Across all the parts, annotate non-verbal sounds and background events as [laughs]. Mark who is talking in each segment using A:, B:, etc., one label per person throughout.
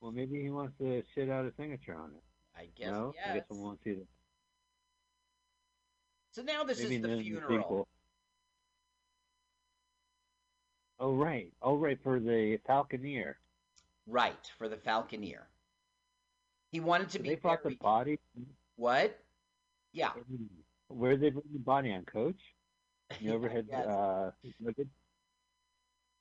A: Well, maybe he wants to shit out a signature on it.
B: I guess
A: no,
B: yes.
A: I guess we won't see that.
B: So now this
A: Maybe
B: is the
A: the
B: funeral.
A: sequel. Oh right, oh right for the Falconeer.
B: Right, for the Falconeer. He wanted to
A: So
B: be
A: they brought the body.
B: What? Yeah.
A: Where did they bring the body on, Coach? [laughs] The overhead.
B: Yes.
A: uh?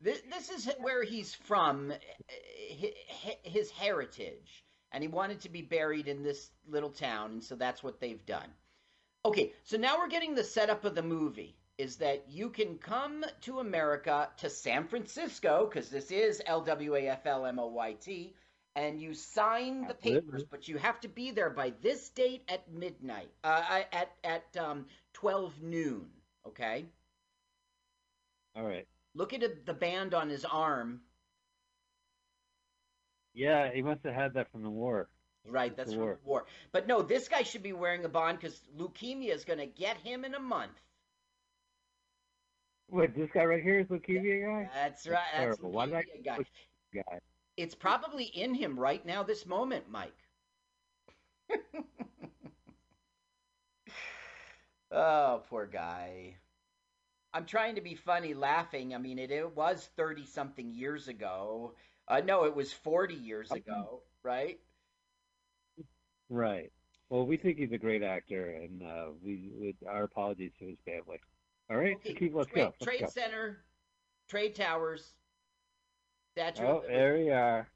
B: This, this is where he's from, hi- his heritage, and he wanted to be buried in this little town, and so that's what they've done. Okay, so now we're getting the setup of the movie. Is that you can come to America to San Francisco because this is L W A F L M O Y T, and you sign the papers, but you have to be there by this date at midnight, uh, at at um, twelve noon. Okay.
A: All right.
B: Look at the band on his arm.
A: Yeah, he must have had that from the war.
B: Right, that's from
A: war.
B: the war. But no, this guy should be wearing a bond because leukemia is going to get him in a month.
A: What? This guy right here is leukemia guy.
B: That's right. That's
A: did
B: leukemia guy.
A: Guy.
B: It's probably in him right now, this moment, Mike. [laughs] oh, poor guy. I'm trying to be funny, laughing. I mean, it, it was 30 something years ago. Uh, no, it was 40 years ago, right?
A: Right. Well, we think he's a great actor, and uh, we, we our apologies to his family. All right,
B: Okay,
A: keep let's
B: Trade,
A: go. Let's
B: Trade
A: go.
B: Center, Trade Towers, Statue
A: Oh, there we are.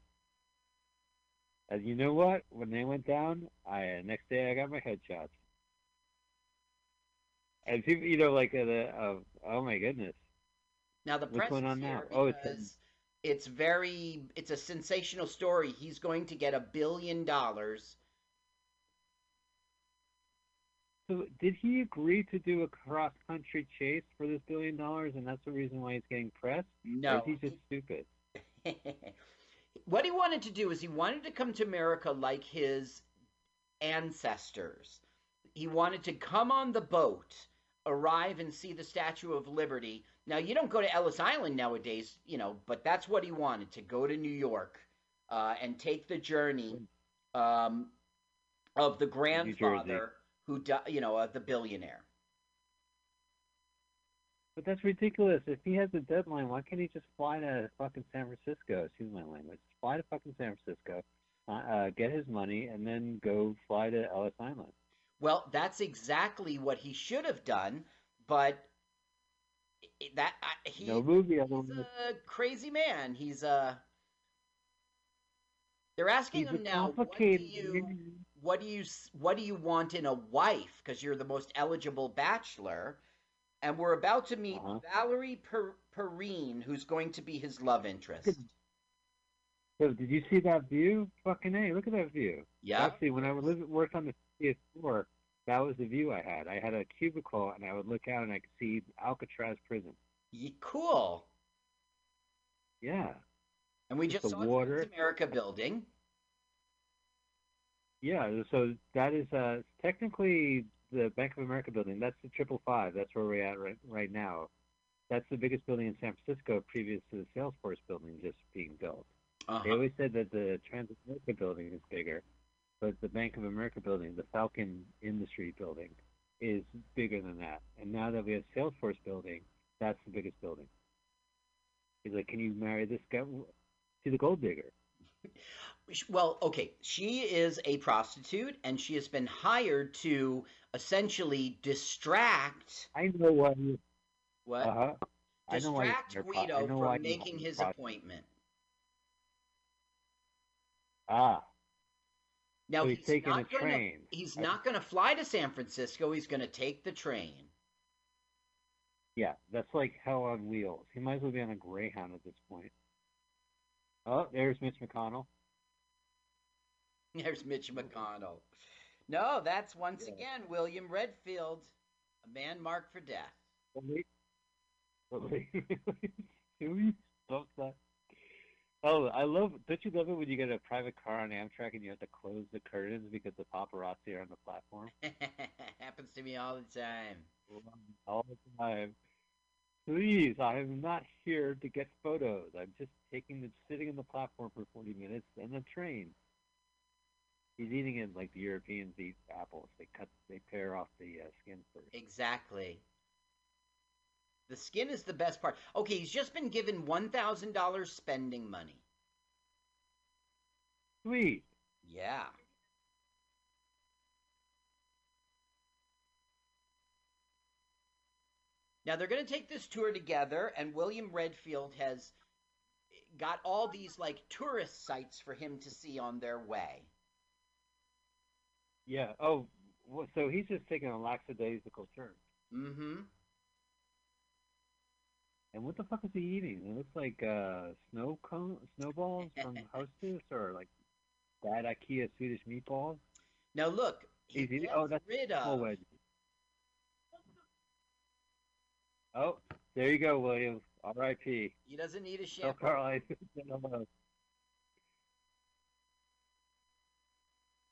A: And you know what? When they went down, I next day I got my headshots. And people, you know, like uh, the uh, oh my goodness,
B: Now the press
A: going on now? Oh, it's-
B: it's very it's a sensational story. He's going to get a billion dollars.
A: So did he agree to do a cross country chase for this billion dollars, and that's the reason why he's getting pressed?
B: No.
A: is he just stupid? [laughs]
B: what he wanted to do is he wanted to come to America like his ancestors. He wanted to come on the boat, arrive and see the Statue of Liberty. Now you don't go to Ellis Island nowadays, you know, but that's what he wanted to go to New York uh, and take the journey um, of the grandfather who, di- you know, uh, the billionaire.
A: But that's ridiculous. If he has a deadline, why can't he just fly to fucking San Francisco? Excuse my language. Fly to fucking San Francisco, uh, uh, get his money, and then go fly to Ellis Island.
B: Well, that's exactly what he should have done, but that I, he,
A: No movie
B: he's a crazy man. He's a. They're asking
A: He's
B: him now, what do you, what do you, what do you want in a wife? Because you're the most eligible bachelor, and we're about to meet
A: Uh-huh.
B: Valerie per- Perrine, who's going to be his love interest.
A: So did you see that view? Fucking a, look at that view.
B: Yeah,
A: Actually, when I would live, worked on the PS4, that was the view I had. I had a cubicle, and I would look out, and I could see Alcatraz prison.
B: Cool.
A: Yeah,
B: And we
A: With
B: just
A: the
B: saw the
A: water.
B: Transamerica building.
A: yeah. So that is uh, technically the Bank of America building. That's the triple five. That's where we're at right, right now. That's the biggest building in San Francisco, previous to the Salesforce building just being built. They
B: Uh-huh.
A: always said that the Transamerica building is bigger, but the Bank of America building, the Falcon Industry building, is bigger than that. And now that we have Salesforce building, that's the biggest building. He's like, "Can you marry this guy? She's a gold digger."
B: Well, okay, she is a prostitute and she has been hired to essentially distract
A: I know why. You,
B: what?
A: uh-huh. I know why.
B: distract Guido from making his appointment.
A: Ah,
B: Now
A: so he's,
B: he's
A: taking a
B: not gonna
A: train.
B: he's
A: I-
B: not going to fly to San Francisco. He's going to take the train.
A: Yeah, that's like hell on wheels. He might as well be on a Greyhound at this point. Oh, there's Mitch McConnell.
B: There's Mitch McConnell. No, that's once
A: Yeah.
B: again William Redfield, a man marked for death.
A: Wait. Wait. Can we stop that? Oh, I love. Don't you love it when you get a private car on Amtrak and you have to close the curtains because the paparazzi are on the platform [laughs]
B: Happens to me all the time.
A: all the time? Please, I am not here to get photos. I'm just taking the sitting on the platform for 40 minutes and the train. He's eating it like the Europeans eat apples. They cut, they pare off the uh, skin first.
B: Exactly. The skin is the best part. Okay, he's just been given $1,000 spending money.
A: Sweet.
B: Yeah. Now they're going to take this tour together, and William Redfield has got all these like tourist sites for him to see on their way.
A: Yeah. Oh, so he's just taking a lackadaisical turn.
B: Mm-hmm.
A: And what the fuck is he eating? It looks like uh, snow cone, snowballs from [laughs] Hostess, or like bad IKEA Swedish meatballs.
B: Now look, he
A: He's eating. Oh, that's
B: rid of.
A: wedge. Oh, there you go, William. R.I.P.
B: He doesn't need a shampoo.
A: Carl I. [laughs]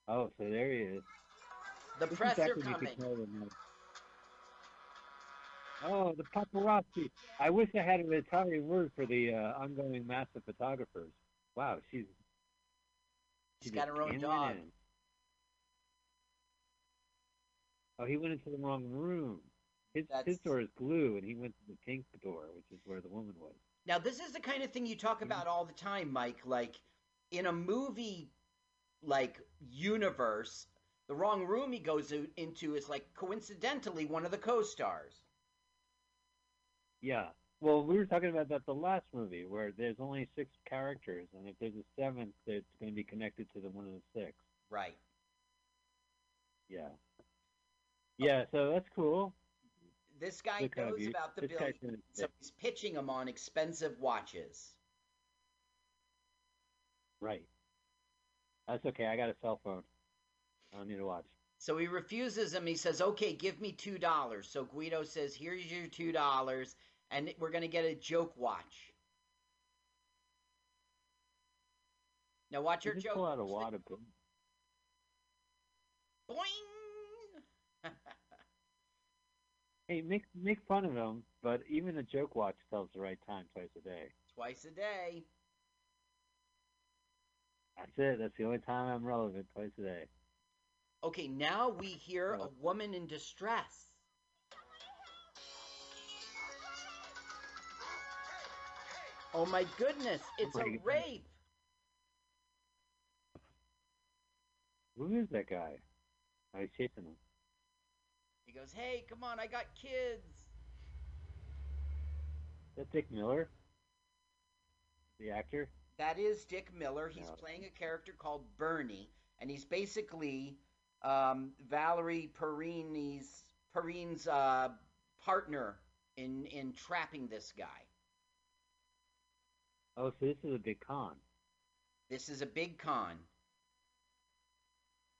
A: Oh, so there he is.
B: The
A: This
B: press are
A: when you could
B: coming.
A: Oh, the paparazzi. I wish I had an Italian word for the uh, ongoing mass of photographers. Wow, she's
B: She's
A: she
B: got her own dog.
A: in. Oh, he went into the wrong room. His his door is blue, and he went to the pink door, which is where the woman was.
B: Now, this is the kind of thing you talk about all the time, Mike. Like in a movie, like universe, the wrong room he goes into is like coincidentally one of the co-stars.
A: Yeah. Well, we were talking about that the last movie, where there's only six characters, and if there's a seventh, it's going to be connected to the one of the six.
B: Right.
A: Yeah. Yeah. So that's cool.
B: This guy
A: of
B: knows about the billion, so he's pitching them on expensive watches.
A: Right. That's okay. I got a cell phone. I don't need a watch.
B: So he refuses him. He says, "Okay, give me two dollars." So Guido says, "Here's your two dollars, and we're gonna get a joke watch." Now watch
A: You
B: your joke.
A: pull out a wad of.
B: Boing! [laughs]
A: Hey, make make fun of them, but even a joke watch tells the right time twice a day.
B: Twice a day.
A: That's it. That's the only time I'm relevant. Twice a day.
B: Okay, now we hear a woman in distress. Oh my goodness, it's a rape.
A: Who is that guy? Oh, he's chasing him.
B: He goes, "Hey, come on, I got kids."
A: Is that Dick Miller? The actor?
B: That is Dick Miller. He's
A: Yeah.
B: playing a character called Bernie, and he's basically um, Valerie Perrine's uh, partner in in trapping this guy.
A: Oh, so this is a big con.
B: This is a big con.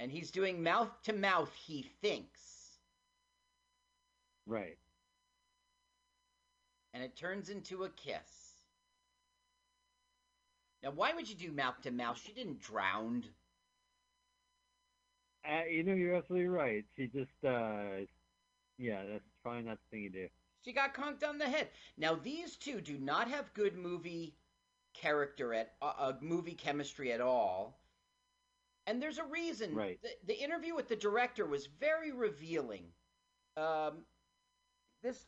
B: And he's doing mouth to mouth, he thinks.
A: Right.
B: And it turns into a kiss. Now, why would you do mouth to mouth? She didn't drown.
A: Uh, you know, you're absolutely right. She just, uh, yeah, that's probably not the thing you do.
B: She got conked on the head. Now, these two do not have good movie character at uh, uh, movie chemistry at all. And there's a reason.
A: Right.
B: The, the interview with the director was very revealing. Um, this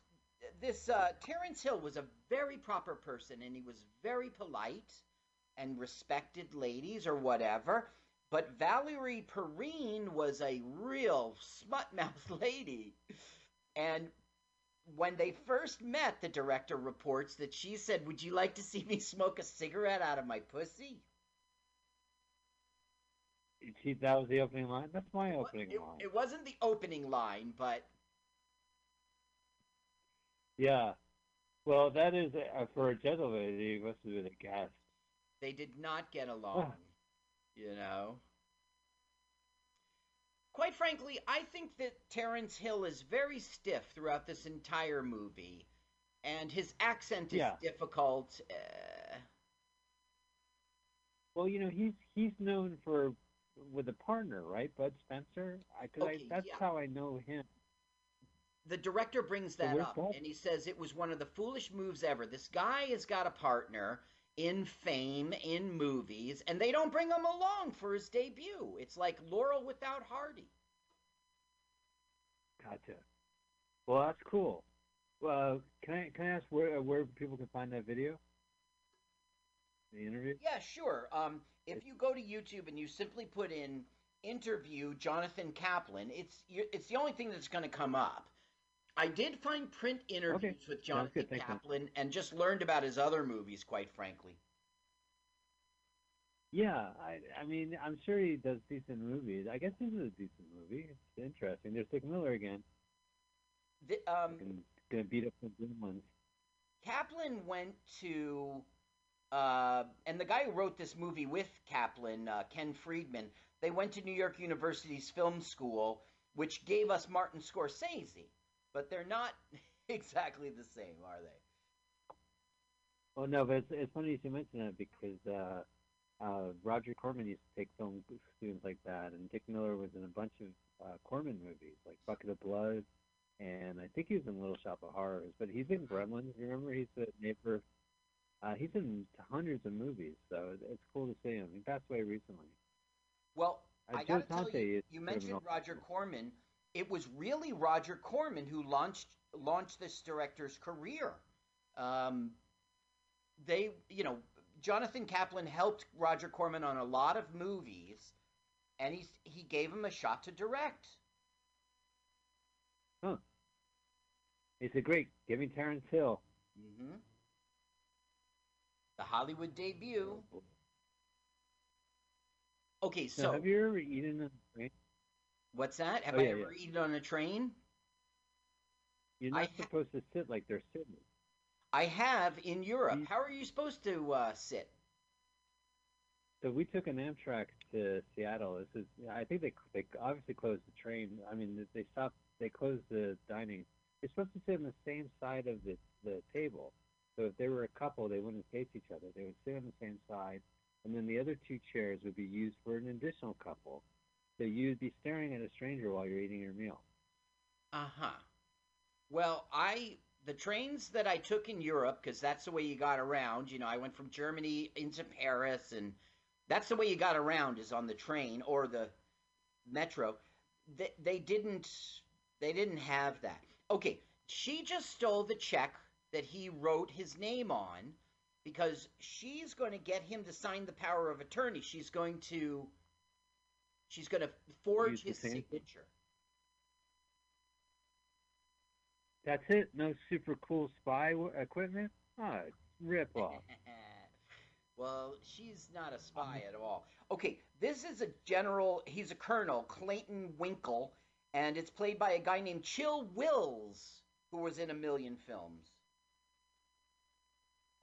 B: this uh, Terence Hill was a very proper person, and he was very polite and respected ladies or whatever. But Valerie Perrine was a real smut mouth [laughs] lady, and when they first met, the director reports that she said, "Would you like to see me smoke a cigarette out of my pussy?"
A: She, that was the opening line. That's my opening
B: It,
A: line.
B: it wasn't the opening line, but
A: Yeah. Well, that is uh, for a gentleman. He must have been a guest.
B: they did not get [sighs] along. you know. Quite frankly, I think that Terence Hill is very stiff throughout this entire movie, and his accent is
A: Yeah.
B: difficult. Uh,
A: Well, you know, he's he's known for with a partner, right? Bud Spencer. I,
B: Okay,
A: I, that's
B: yeah.
A: how I know him.
B: the director brings that
A: where's
B: up
A: Bob?
B: and he says it was one of the foolish moves ever. This guy has got a partner in fame, in movies, and they don't bring him along for his debut. It's like Laurel without Hardy.
A: Gotcha. Well, that's cool. Well, can I can I ask where where people can find that video? The interview.
B: Yeah, sure. Um, if you go to YouTube and you simply put in interview Jonathan Kaplan, it's it's the only thing that's going to come up. I did find print interviews with
A: Sounds
B: Jonathan
A: good, thanks.
B: Kaplan and just learned about his other movies, quite frankly.
A: Yeah, I I mean I'm sure he does decent movies. I guess this is a decent movie. It's interesting. There's Dick Miller again.
B: The, um,
A: Gonna beat up the gremlins.
B: Kaplan went to, uh, and the guy who wrote this movie with Kaplan, uh, Ken Friedman, they went to New York University's film school, which gave us Martin Scorsese, but they're not [laughs] exactly the same, are they?
A: Oh no, but it's, it's funny you mention that because uh, uh, Roger Corman used to take film students like that, and Dick Miller was in a bunch of uh, Corman movies like Bucket of Blood, and I think he was in Little Shop of Horrors. But he's in Gremlins. You remember, he's the neighbor. Uh, he's in hundreds of movies, so it's cool to see him. He passed away recently.
B: Well,
A: Uh,
B: I gotta tell you, you
A: sort of an
B: mentioned Roger Corman. It was really Roger Corman who launched launched this director's career. Um, they, you know, Jonathan Kaplan helped Roger Corman on a lot of movies, and he's he gave him a shot to direct. Huh.
A: He said, "Great, give me Terence Hill."
B: Mm-hmm. The Hollywood debut. Okay,
A: Now,
B: so
A: have you ever eaten a?
B: What's that? Have
A: Oh,
B: I
A: yeah,
B: ever eaten on a train?
A: You're
B: I
A: not
B: ha-
A: supposed to sit like they're sitting.
B: I have in Europe. How are you supposed to uh, sit?
A: So we took an Amtrak to Seattle. This is, I think they they obviously closed the train. I mean, they stopped, they closed the dining. You're supposed to sit on the same side of the the table. So if they were a couple, they wouldn't face each other. They would sit on the same side, and then the other two chairs would be used for an additional couple. So you'd be staring at a stranger while you're eating your meal.
B: Uh huh. Well, I the trains that I took in Europe because that's the way you got around. You know, I went from Germany into Paris, and that's the way you got around is on the train or the metro. They, they didn't they didn't have that. Okay, she just stole the check that he wrote his name on because she's going to get him to sign the power of attorney. She's going to she's going to forge his
A: same-
B: signature.
A: That's it. No super cool spy w- equipment. Ah, rip [laughs] off.
B: well, she's not a spy at all. Okay, this is a general, he's a colonel, Clayton Winkle, and it's played by a guy named Chill Wills, who was in a million films.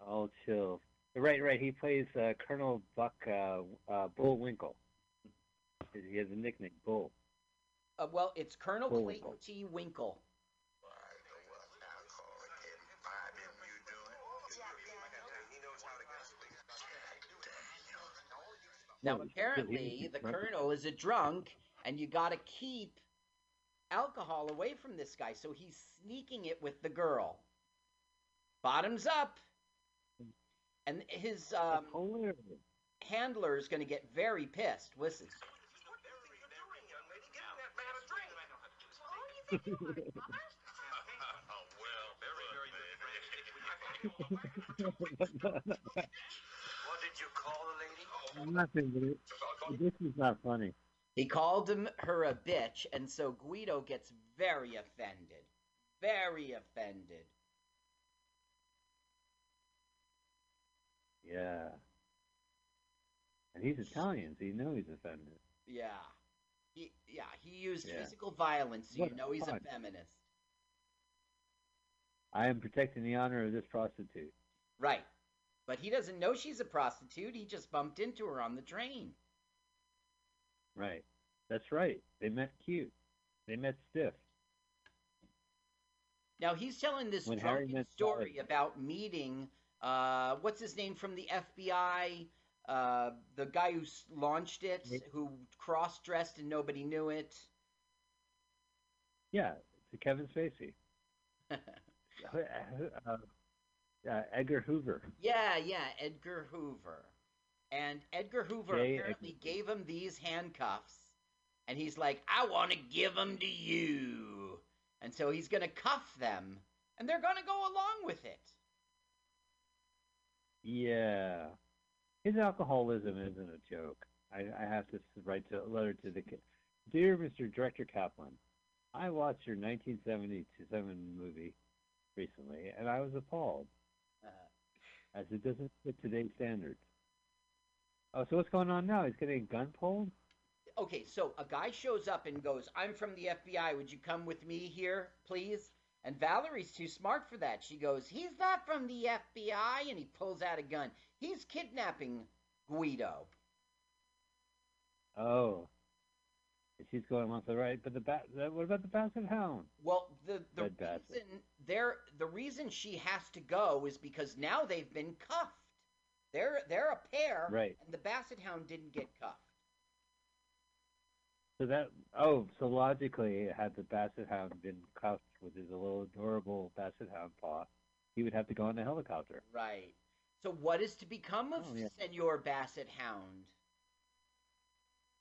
A: Oh, chill. Right, right. He plays uh, Colonel Buck uh, uh, Bullwinkle. He has a nickname, Bull.
B: Uh, well, it's Colonel
A: Bull
B: Clayton
A: Winkle.
B: T. Winkle. Now, apparently, the colonel is a drunk, and you got to keep alcohol away from this guy, so he's sneaking it with the girl. Bottoms up. And his um, handler is going to get very pissed. Listen.
C: What did you call the lady?
A: Nothing, but it- this is not funny.
B: He called him her a bitch, and so Guido gets very offended. Very offended.
A: Yeah. And he's Italian, so you know he's offended.
B: Yeah. He yeah, he used
A: Yeah.
B: physical violence, so
A: What
B: you know he's a feminist.
A: I am protecting the honor of this prostitute.
B: Right. But he doesn't know she's a prostitute. He just bumped into her on the train.
A: Right. That's right. They met cute. They met stiff.
B: Now he's telling this drunken story
A: Sally.
B: about meeting uh what's his name from the FBI, uh the guy who launched it, who cross-dressed and nobody knew it.
A: Yeah. to Kevin Spacey. [laughs] uh, uh, Edgar Hoover.
B: Yeah, yeah, Edgar Hoover. And Edgar Hoover
A: J.
B: apparently gave him these handcuffs. And he's like, I want to give them to you. And so he's going to cuff them. And they're going to go along with it.
A: Yeah, his alcoholism isn't a joke. I, I have to write to, a letter to the kid. Dear Mr. Director Kaplan, I watched your 1977 movie recently, and I was appalled,
B: Uh,
A: as it doesn't fit today's standards. Oh, so what's going on now? He's getting a gun pulled?
B: okay, so a guy shows up and goes, I'm from the FBI. Would you come with me here, please? And Valerie's too smart for that. She goes, He's not from the FBI. And he pulls out a gun. He's kidnapping Guido.
A: Oh. She's going off to the right, but the bat. What about the Basset Hound?
B: Well, the the
A: Red
B: reason they're the reason she has to go is because now they've been cuffed. They're they're a pair,
A: Right.
B: and the Basset Hound didn't get cuffed.
A: So that oh, so logically, had the Basset Hound been cuffed with his little adorable Basset Hound paw, he would have to go on the helicopter.
B: Right. So what is to become of
A: Oh, yeah.
B: Senor Basset Hound?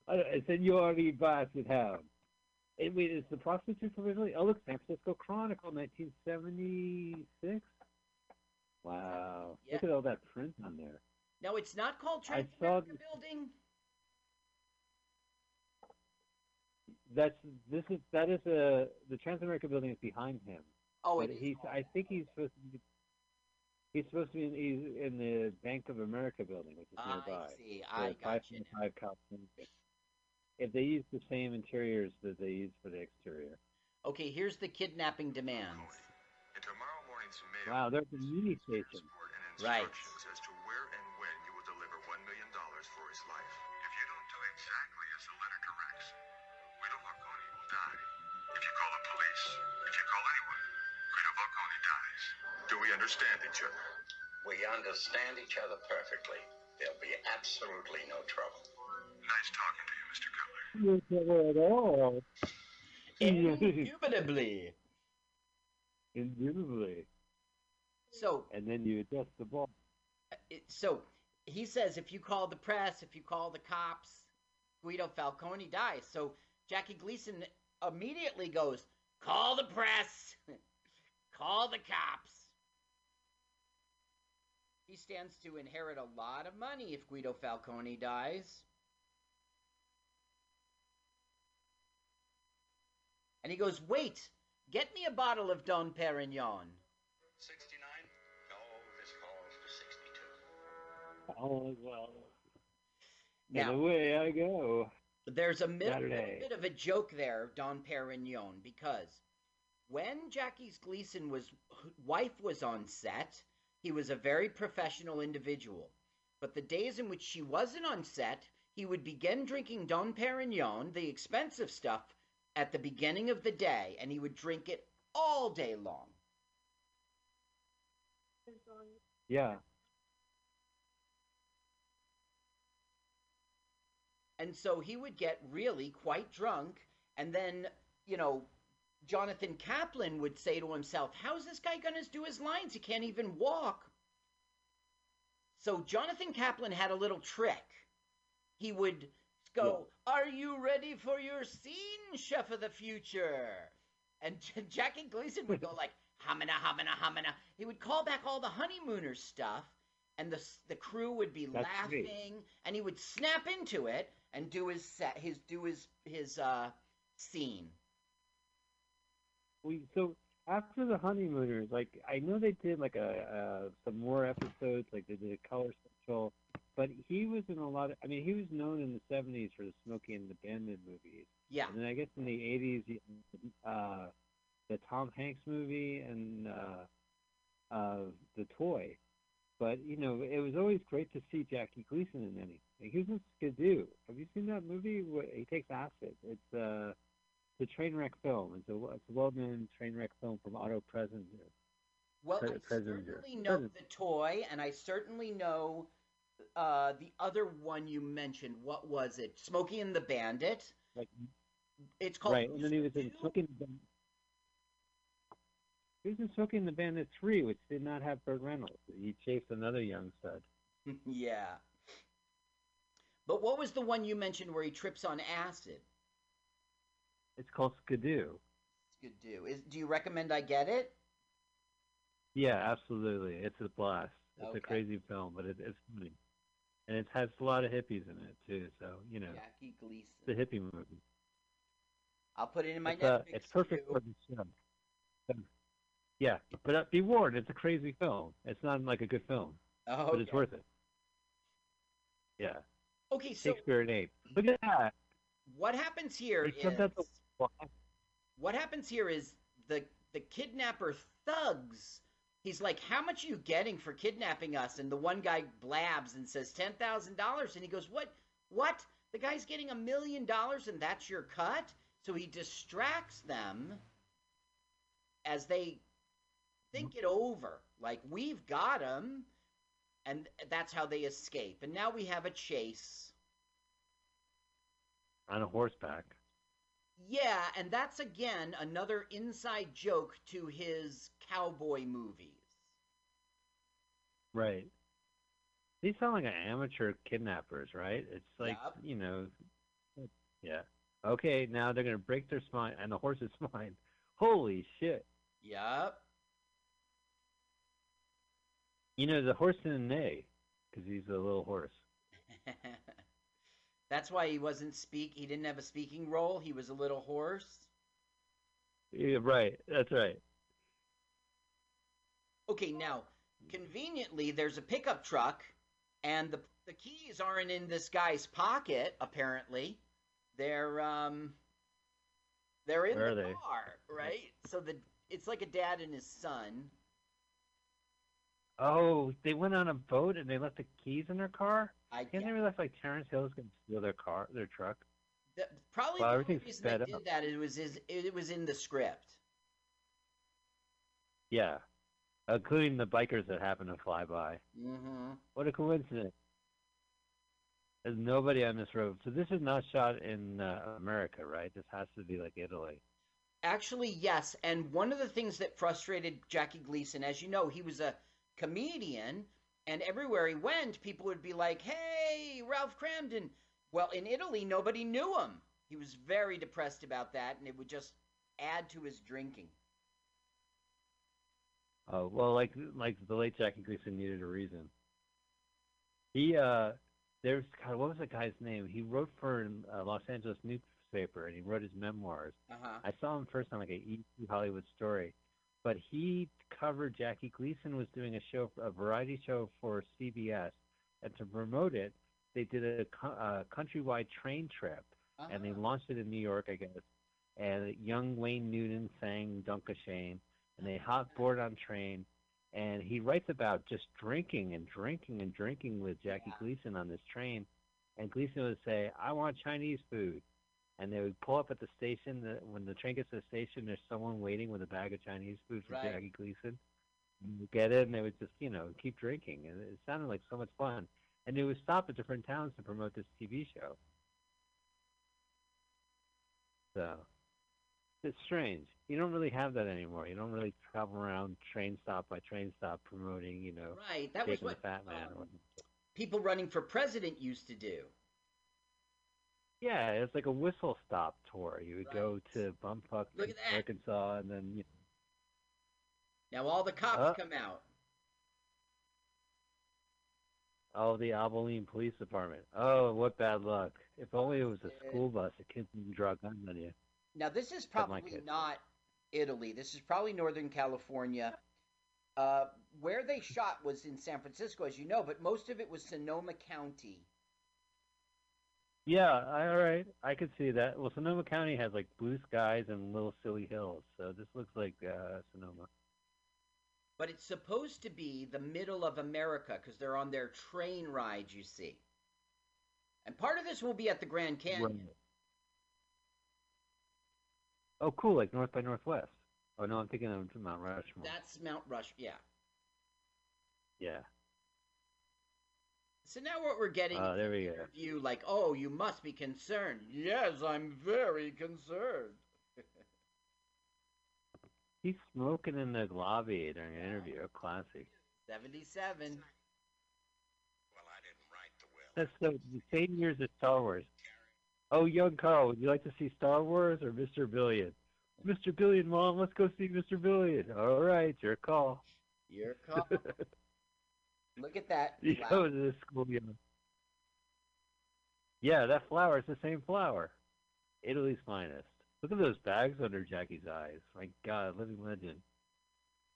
A: Uh, Senor Basset Hound. I mean, is the prostitute from Italy? Oh, look, San Francisco Chronicle, 1976. Wow,
B: Yeah.
A: look at all that print on there.
B: No, it's not called
A: I
B: Transamerica
A: saw the-
B: Building.
A: That's this is that is a the Transamerica building is behind him.
B: Oh, it is.
A: he's I think he's supposed to be he's supposed to be in, he's in the Bank of America building, which is
B: I
A: nearby.
B: see. I
A: the
B: got you. now.
A: 525 If they use the same interiors that they use for the exterior.
B: Okay, here's the kidnapping demands.
C: In tomorrow morning's mail,
A: Wow, there's a mini station.
B: Right.
C: as to where and when you will deliver one million dollars for his life. If you don't do exactly as the letter directs, Guido Falcone will die. If you call the police, if you call anyone, Guido Falcone dies. Do we understand each other?
D: We understand each other perfectly. There'll be absolutely no trouble.
C: Nice talking to you, Mr. Cutler.
A: No trouble at all.
B: Indubitably.
A: Indubitably.
B: So,
A: And then you adjust the ball.
B: Uh, it- so he says if you call the press, if you call the cops, Guido Falcone dies. So Jackie Gleason immediately goes, "Call the press, [laughs] call the cops." He stands to inherit a lot of money if Guido Falcone dies. And he goes, "Wait, get me a bottle of Dom Perignon."
D: 69? No, this calls for 62.
A: Oh, well.
B: Now-
A: And away I go.
B: There's a mi- little bit of a joke there, Dom Perignon, because when Jackie's Gleason was wife was on set, he was a very professional individual. But the days in which she wasn't on set, he would begin drinking Dom Perignon, the expensive stuff, at the beginning of the day, and he would drink it all day long.
A: Yeah.
B: And so he would get really quite drunk. And then, you know, Jonathan Kaplan would say to himself, How's this guy going to do his lines? He can't even walk. So Jonathan Kaplan had a little trick. He would go, Are you ready for your scene, chef of the future? And [laughs] Jackie Gleason would go like, Hamina, hamina, hamina. He would call back all the honeymooners stuff, and the the crew would be
A: That's
B: laughing,
A: great.
B: and he would snap into it and do his set, his do his his uh scene.
A: We so after the honeymooners, like I know they did like a uh, some more episodes, like they did a color special, but he was in a lot of. I mean, he was known in the '70s for the Smokey and the Bandit movies,
B: Yeah,
A: and then I guess in the '80s, uh, the Tom Hanks movie and uh, uh, the Toy. But you know, it was always great to see Jackie Gleason in anything. He was in Skidoo. Have you seen that movie? where He takes acid. It's uh, the train wreck film. It's a it's a well-known train wreck film from Otto Preminger.
B: Well,
A: Pre-
B: I
A: President.
B: certainly know
A: President.
B: the toy, and I certainly know uh, the other one you mentioned. What was it? Smokey and the Bandit.
A: Like
B: It's called.
A: right, and then he was in
B: Skidoo?
A: Smoking. He was in Smokey and the Bandit 3, which did not have Burt Reynolds. He chased another young stud. [laughs]
B: yeah. But what was the one you mentioned where he trips on acid?
A: It's called Skidoo.
B: Skidoo. Is do you recommend I get it?
A: Yeah, absolutely. It's a blast. It's
B: Okay.
A: a crazy film, but it, it's funny. And it has a lot of hippies in it, too. So, you know,
B: Jackie Gleason.
A: it's a hippie movie.
B: I'll put it in my
A: it's, uh,
B: Netflix
A: it's perfect
B: queue.
A: for the show. Yeah, but uh, be warned, it's a crazy film. It's not like a good film,
B: Oh,
A: but it's worth it. Yeah,
B: Okay, so
A: Shakespeare and Ape. Look at that.
B: what happens here
A: They jumped out the-
B: is what happens here is the the kidnapper thugs. He's like, "How much are you getting for kidnapping us?" And the one guy blabs and says ten thousand dollars, and he goes, "What? What? The guy's getting a million dollars, and that's your cut?" So he distracts them as they think it over, like we've got him, and that's how they escape. And now we have a chase.
A: on a horseback.
B: Yeah, and that's again another inside joke to his cowboy movies.
A: Right. These sound like amateur kidnappers, right? It's like,
B: Yep.
A: you know, yeah. Okay, now they're going to break their spine and the horse's [laughs] spine. Holy shit.
B: Yep.
A: You know, the horse didn't neigh because he's a little horse. [laughs]
B: that's why he wasn't speak. He didn't have a speaking role. He was a little hoarse.
A: Yeah, right. That's right.
B: Okay, now conveniently, there's a pickup truck, and the the keys aren't in this guy's pocket. Apparently, they're um, they're in
A: Where
B: the car, right? So the it's like a dad and his son.
A: Oh, they went on a boat and they left the keys in their car?
B: I
A: Can't they realize like Terence Hill's going to steal their car, their truck?
B: the, probably
A: Well,
B: the reason they
A: sped
B: did
A: up.
B: that it was his, it was in the script.
A: Yeah. Including the bikers that happen to fly by.
B: Mm-hmm.
A: What a coincidence. There's nobody on this road. So this is not shot in uh, America, right? This has to be like Italy.
B: Actually, yes. And one of the things that frustrated Jackie Gleason, as you know, he was a comedian, and everywhere he went, people would be like, "Hey, Ralph Kramden." Well, in Italy, nobody knew him. He was very depressed about that, and it would just add to his drinking.
A: Oh well, like like the late Jackie Gleason needed a reason. He uh, there's God, what was the guy's name? He wrote for a Los Angeles newspaper and he wrote his memoirs.
B: Uh huh.
A: I saw him first on like a ET Hollywood story, but he covered Jackie Gleason was doing a show, a variety show for CBS, and to promote it, they did a, a countrywide train trip, and they ah. launched it in New York, I guess. And young Wayne Newton sang "Danke Schoen," and they hopped ah. board on train. And he writes about just drinking and drinking and drinking with Jackie
B: Yeah.
A: Gleason on this train. And Gleason would say, "I want Chinese food." And they would pull up at the station. The, when the train gets to the station, there's someone waiting with a bag of Chinese food for
B: Right.
A: Jackie Gleason. You get it, and they would just, you know, keep drinking. And it sounded like so much fun. And they would stop at different towns to promote this TV show. So it's strange. You don't really have that anymore. You don't really travel around train stop by train stop promoting, you know,
B: Right. That was
A: taking the
B: what
A: Fat Man.
B: um, people running for president used to do.
A: Yeah, it's like a whistle stop tour. You would go to Bumfuck,
B: Look at that.
A: Arkansas, and then you
B: Now all the cops
A: Uh.
B: come out.
A: Oh, the Abilene Police Department. Oh, what bad luck. If only it was a school bus, a kid didn't draw a gun on you.
B: Now this is probably not Italy. This is probably Northern California. Uh, where they shot was in San Francisco, as you know, but most of it was Sonoma County.
A: Yeah, all right. I could see that. Well, Sonoma County has like blue skies and little silly hills, so this looks like uh, Sonoma.
B: But it's supposed to be the middle of America because they're on their train ride, you see. And part of this will be at the Grand Canyon.
A: Right. Oh, cool, like North by Northwest. Oh no, I'm thinking of Mount Rushmore.
B: That's Mount Rush. Yeah.
A: Yeah.
B: So now what we're getting
A: Oh,
B: is
A: there
B: an
A: we go.
B: interview like, oh, you must be concerned. Yes, I'm very concerned. [laughs]
A: He's smoking in the lobby during an interview. Classic.
B: 77.
D: Well, I didn't write the will.
A: That's the, the same years as Star Wars. Oh, young Carl, would you like to see Star Wars or Mr. Billion? Mr. Billion, Mom, let's go see Mr. Billion. All right, your call.
B: Your call. [laughs] Look at that. [laughs]
A: You go to young. Yeah, that flower is the same flower. Italy's finest. Look at those bags under Jackie's eyes. My God, living legend.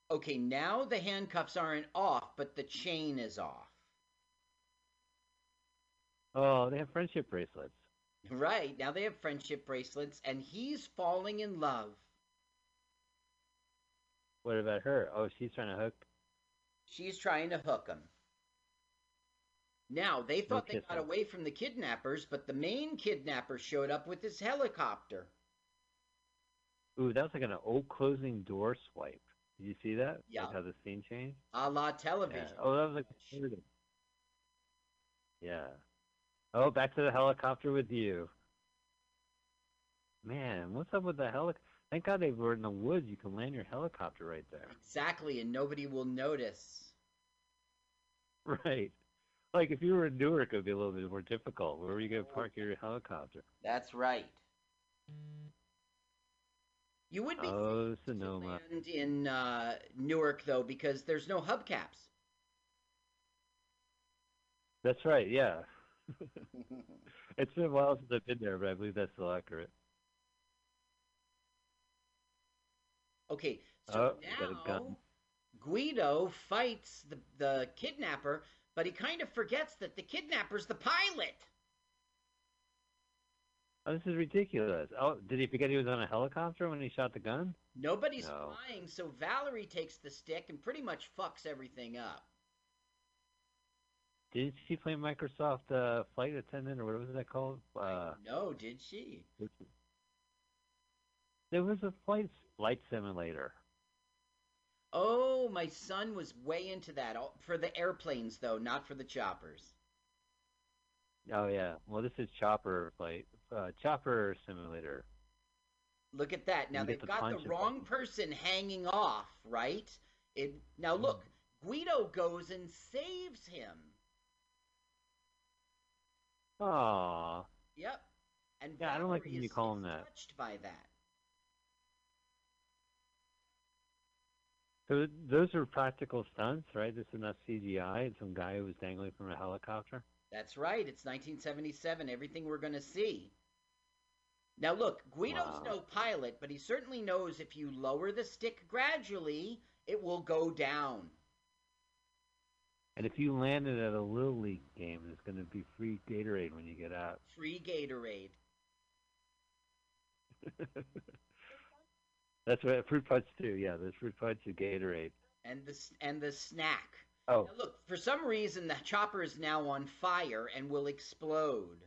B: Okay, now the handcuffs aren't off, but the chain is off.
A: Oh, they have friendship bracelets.
B: Right, now they have friendship bracelets, and he's falling in love.
A: What about her? Oh, she's trying to hook.
B: She's trying to hook him. Now, they thought they got away from the kidnappers, but the main kidnapper showed up with his helicopter.
A: Ooh, that was like an old closing door swipe. Did you see that?
B: Yeah.
A: Like how the scene changed?
B: A la
A: Yeah.
B: television.
A: Oh, that was like the. Yeah. Oh, back to the helicopter with you. Man, what's up with the helic? Thank God they were in the woods. You can land your helicopter right there.
B: Exactly, and nobody will notice. [laughs]
A: Right. Like if you were in Newark, it would be a little bit more difficult. Where are you going to park your helicopter?
B: That's right. You would be
A: Oh, Sonoma.
B: land in uh, Newark, though, because there's no hubcaps.
A: That's right. Yeah. [laughs] it's been a while since I've been there, but I believe that's still accurate.
B: Okay, so
A: Oh, you got a
B: now. Guido fights the, the kidnapper, but he kind of forgets that the kidnapper's the pilot.
A: Oh, this is ridiculous. Oh, did he forget he was on a helicopter when he shot the gun?
B: Nobody's
A: No.
B: flying, so Valerie takes the stick and pretty much fucks everything up.
A: Didn't she play Microsoft uh, Flight Attendant or what was that called? Uh,
B: no, did she?
A: there was a flight flight simulator.
B: Oh, my son was way into that. For the airplanes, though, not for the choppers.
A: Oh yeah. Well, this is Chopper flight uh, Chopper Simulator.
B: Look at that. Now they've
A: to
B: got the wrong person hanging off, right? It now look,
A: Hmm.
B: Guido goes and saves him.
A: Aw.
B: Yep. And
A: Yeah, I don't like when you call him that.
B: Touched by that.
A: So those are practical stunts, right? This is not CGI. It's some guy who was dangling from a helicopter.
B: That's right. It's 1977. Everything we're going to see. Now look, Guido's
A: Wow.
B: no pilot, but he certainly knows if you lower the stick gradually, it will go down.
A: And if you land it at a little league game, there's going to be free Gatorade when you get out.
B: Free Gatorade. [laughs]
A: That's right. Fruit punch too. Yeah, there's fruit punch and Gatorade.
B: and the and the snack.
A: Oh,
B: Now look, for some reason the chopper is now on fire and will explode.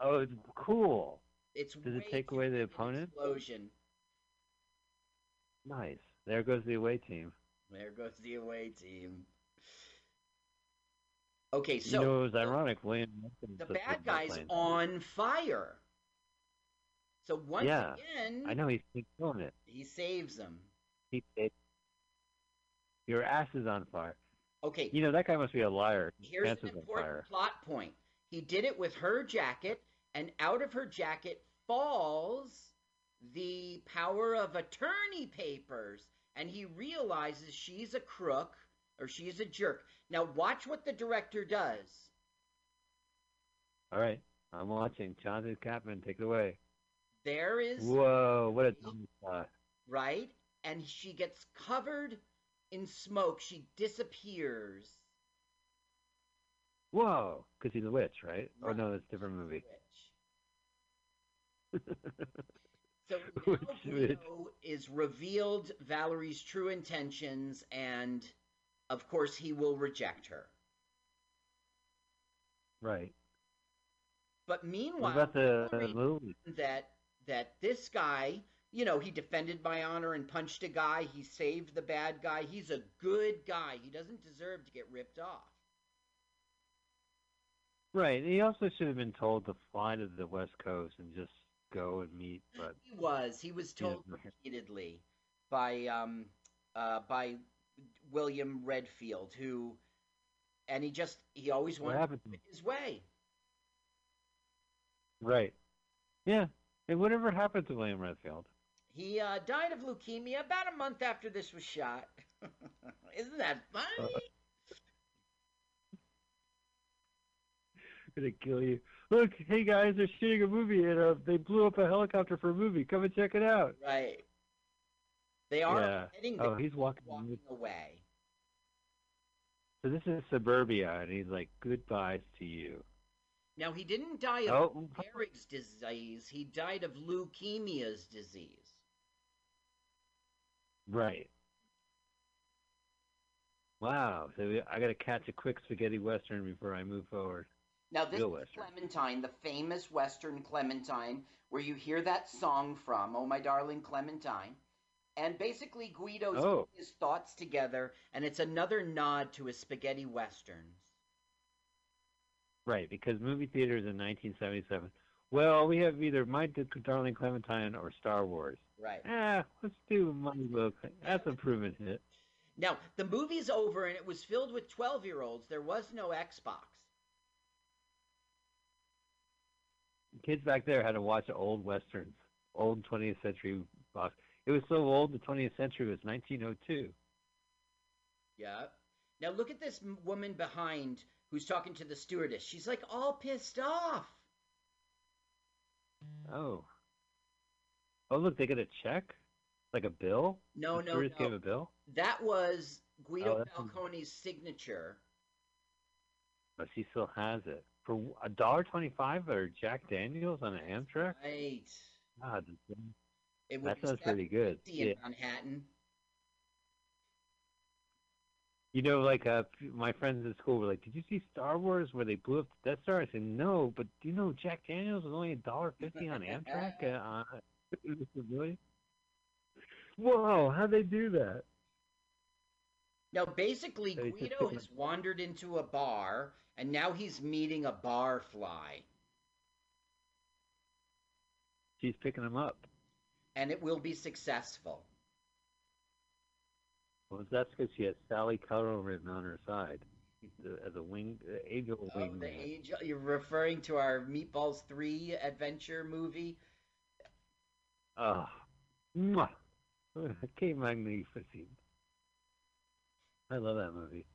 A: oh, it's cool.
B: It's
A: Does it take away the opponent?
B: Explosion.
A: Nice. There goes the away team.
B: There goes the away team. Okay, so
A: you know, it was ironic. William
B: the
A: was supposed to
B: bad guy's on fire. So once
A: Yeah,
B: again,
A: I know he's he's killing it.
B: he saves them.
A: He, it, your ass is on fire.
B: Okay,
A: You know that guy must be a liar. His
B: here's an important plot point. He did it with her jacket, and out of her jacket falls the power of attorney papers, and he realizes she's a crook or she's a jerk. Now watch what the director does.
A: All right, I'm watching. Jonathan Kaplan, take it away.
B: There is
A: Whoa, what a shot.
B: right, and she gets covered in smoke. She disappears.
A: Whoa, because he's a witch, right? Oh no, that's a different movie.
B: So [laughs] now? Is revealed Valerie's true intentions, and of course he will reject her.
A: right.
B: But
A: What
B: meanwhile,
A: about the movie?
B: that that this guy, you know, he defended my honor and punched a guy. He saved the bad guy. He's a good guy. He doesn't deserve to get ripped off.
A: Right. He also should have been told to fly to the West Coast and just go and meet, but
B: He was. He was told repeatedly by um uh by William Redfield, who and he just he always wanted
A: happened to
B: to
A: him?
B: his way.
A: Right. Yeah. And whatever happened to William Redfield?
B: He uh, died of leukemia about a month after this was shot. [laughs] Isn't that funny? [laughs]
A: gonna kill you. Look, hey guys, they're shooting a movie and uh, they blew up a helicopter for a movie. Come and check it out.
B: right. They are
A: Yeah.
B: heading the
A: Oh, he's walking.
B: walking away.
A: So this is suburbia, and he's like, "Goodbyes to you."
B: Now he didn't die of
A: Oh,
B: Gehrig's disease. He died of leukemia's disease.
A: right. Wow. So I gotta catch a quick spaghetti western before I move forward.
B: Now this
A: Real
B: is
A: Western.
B: Clementine, the famous Western Clementine, where you hear that song from, "Oh My Darling Clementine," and basically Guido's
A: Oh.
B: his thoughts together, and it's another nod to his spaghetti westerns.
A: Right, because movie theaters in 1977. Well, we have either My Darling Clementine or Star Wars.
B: Right.
A: Ah, let's do Money Look. That's a proven hit.
B: Now the movie's over, and it was filled with twelve-year-olds. There was no Xbox.
A: Kids back there had to watch old westerns, old 20th century box. It was so old, the 20th century was 1902.
B: Yeah. Now look at this woman behind who's talking to the stewardess. She's like all pissed off.
A: Oh. Oh, look, they get a check? Like a bill?
B: No,
A: The
B: no, no.
A: gave a bill?
B: That was Guido
A: Oh,
B: Falcone's signature.
A: But she still has it. For a dollar twenty-five or Jack Daniels on an Amtrak?
B: Right.
A: God, that sounds pretty good.
B: $7.50
A: Yeah.
B: Manhattan.
A: You know, like uh, my friends at school were like, "Did you see Star Wars where they blew up the Death Star?" I said, "No, but do you know Jack Daniels was only a dollar fifty on Amtrak?" uh, [laughs] really? Whoa! How'd they do that?
B: Now, basically,
A: So he's just
B: Guido has wandered into a bar, and now he's meeting a barfly,
A: She's picking him up.
B: and it will be successful.
A: Well, that's because she has Sally Cuttle written on her side the- as a wing, angel
B: Oh,
A: wing.
B: the angel! You're referring to our Meatballs Three adventure movie?
A: Oh, mwah. [laughs] Que magnificent. I love that movie.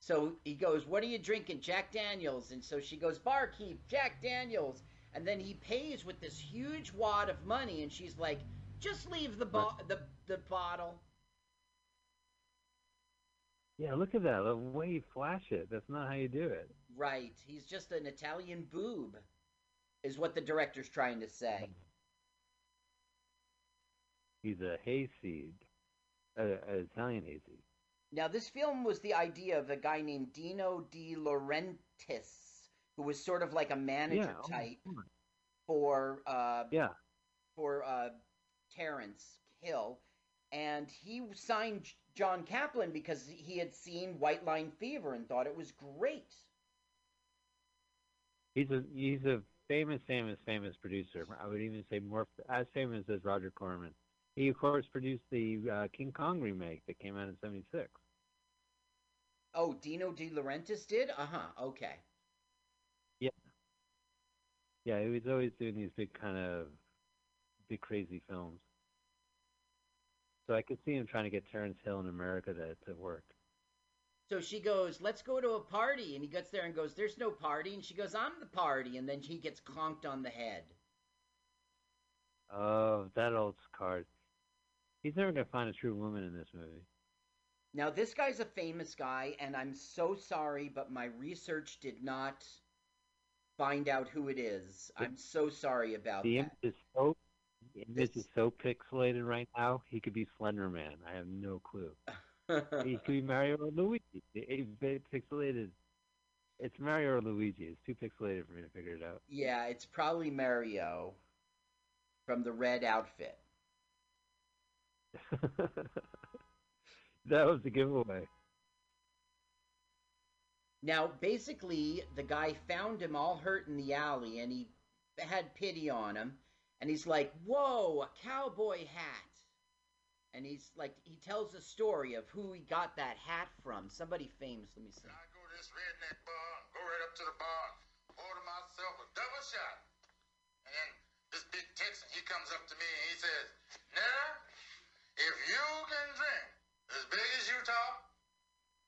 B: So he goes, "What are you drinking, Jack Daniels?" And so she goes, "Barkeep, Jack Daniels." And then he pays with this huge wad of money, and she's like, "Just leave the bo- the the bottle."
A: Yeah, look at that. The way you flash it. That's not how you do it.
B: Right. He's just an Italian boob, is what the director's trying to say.
A: He's a hayseed, uh, an Italian hayseed.
B: Now, this film was the idea of a guy named Dino De Laurentiis, who was sort of like a manager
A: Yeah, oh,
B: type
A: on.
B: for uh,
A: Yeah,
B: for uh, Terence Hill, and he signed John Kaplan because he had seen White Line Fever and thought it was great.
A: he's a he's a famous, famous, famous producer. I would even say more as famous as Roger Corman. He of course produced the uh, King Kong remake that came out in '76.
B: Oh, Dino De Laurentiis did? Uh huh. Okay.
A: Yeah. Yeah, he was always doing these big kind of big crazy films. So I could see him trying to get Terence Hill in America to to work.
B: So she goes, "Let's go to a party," and he gets there and goes, "There's no party," and she goes, "I'm the party," and then he gets conked on the head.
A: Oh, that old card. He's never gonna find a true woman in this movie.
B: Now, this guy's a famous guy, and I'm so sorry, but my research did not find out who it is. I'm so sorry about
A: The
B: that.
A: image is so the image
B: This-
A: is so pixelated right now. He could be Slender Man. I have no clue. [laughs] he could be Mario or Luigi. It's very pixelated. It's Mario or Luigi. It's too pixelated for me to figure it out.
B: yeah, it's probably Mario from the red outfit. [laughs]
A: that was the giveaway.
B: Now, basically, the guy found him all hurt in the alley, and he had pity on him, and he's like, "Whoa, a cowboy hat!" And he's like, he tells a story of who he got that hat from. Somebody famous. Let me see.
C: I go to this redneck bar, go right up to the bar, order myself a double shot. And then this big Texan, he comes up to me and he says, Now, if you can drink as big as you talk,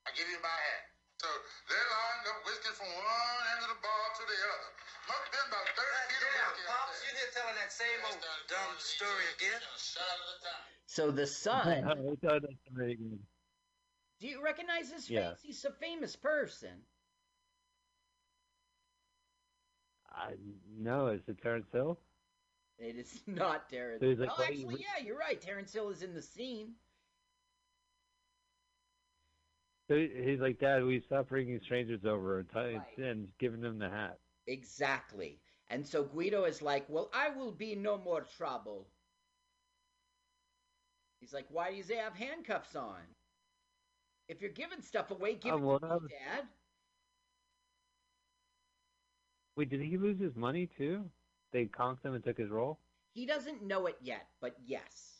C: I give you my hat. So they lined up whiskey from one end of the bar to the other. Must have been about 30 feet of
E: Damn,
C: whiskey out
E: Pops,
C: there.
E: you here telling that same old dumb
C: going to each
E: story again?
C: a shot a time.
B: So the son.
A: I thought that's very good.
B: do you recognize his
A: Yeah.
B: face? He's a famous person.
A: I no, is it Terence Hill?
B: It is [laughs] not Terence.
A: So he's like,
B: oh,
A: "Wait,
B: actually, yeah, you're right. Terence Hill is in the scene.
A: So he's like, Dad, we stop bringing strangers over and, t-
B: Right.
A: and giving them the hat.
B: Exactly. And so Guido is like, Well, I will be no more trouble. He's like, Why do you have handcuffs on? If you're giving stuff away, give
A: Oh,
B: it
A: well,
B: to me, Dad.
A: Wait, did he lose his money too? They conked him and took his role.
B: He doesn't know it yet, but yes.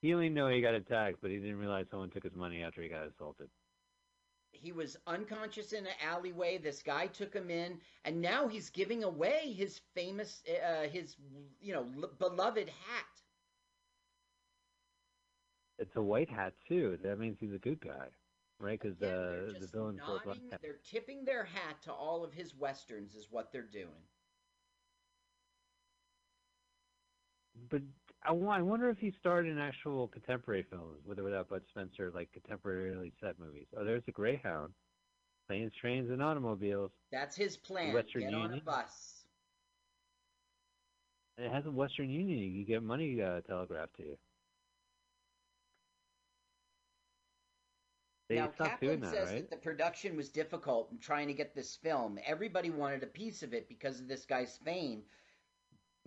A: He only knew he got attacked, but he didn't realize someone took his money after he got assaulted.
B: He was unconscious in an alleyway. This guy took him in, and now he's giving away his famous, uh, his you know, l- beloved hat.
A: It's a white hat too. That means he's a good guy, right? Because uh, the villain
B: nodding, they're tipping their hat to all of his westerns, is what they're doing.
A: But I, I wonder if he starred in actual contemporary films, with or without Bud Spencer, like contemporarily set movies. Oh, there's a Greyhound, planes, trains, and automobiles.
B: That's his plan.
A: Western
B: Get on a
A: Union?
B: bus.
A: And it has a Western Union. You get money uh, telegraphed to you. They
B: now, Kaplan
A: that,
B: says
A: right?
B: that the production was difficult in trying to get this film. Everybody wanted a piece of it because of this guy's fame.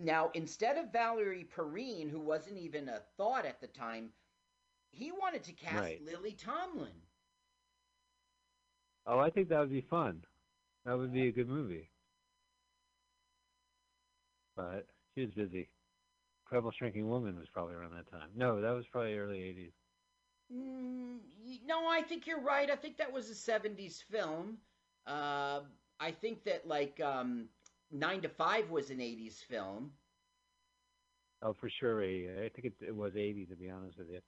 B: Now, instead of Valerie Perrine, who wasn't even a thought at the time, he wanted to cast
A: Right.
B: Lily Tomlin.
A: Oh, I think that would be fun. That would be a good movie. But she was busy. Incredible Shrinking Woman was probably around that time. No, that was probably early 80s.
B: Mm, no, I think you're right. I think that was a '70s film. Uh, I think that like um, Nine to Five was an '80s film.
A: Oh, for sure. I think it, it was 80, to be honest with you.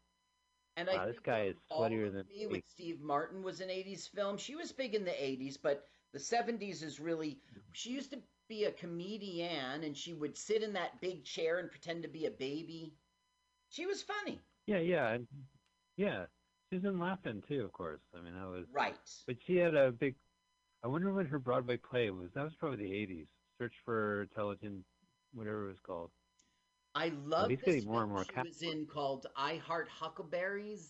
B: And I
A: Wow, this guy is sweatier than
B: Me with Steve Martin was an '80s film. She was big in the '80s, but the '70s is really. She used to be a comedian, and she would sit in that big chair and pretend to be a baby. She was funny,
A: Yeah, yeah. And, yeah. Susan Laughing, too, of course. I mean, that was.
B: right?
A: But she had a big. I wonder when her Broadway play was. That was probably the 80s. Search for Intelligent, whatever it was called.
B: I love
A: he's
B: this
A: more and more
B: she was in called "I Heart Huckabees."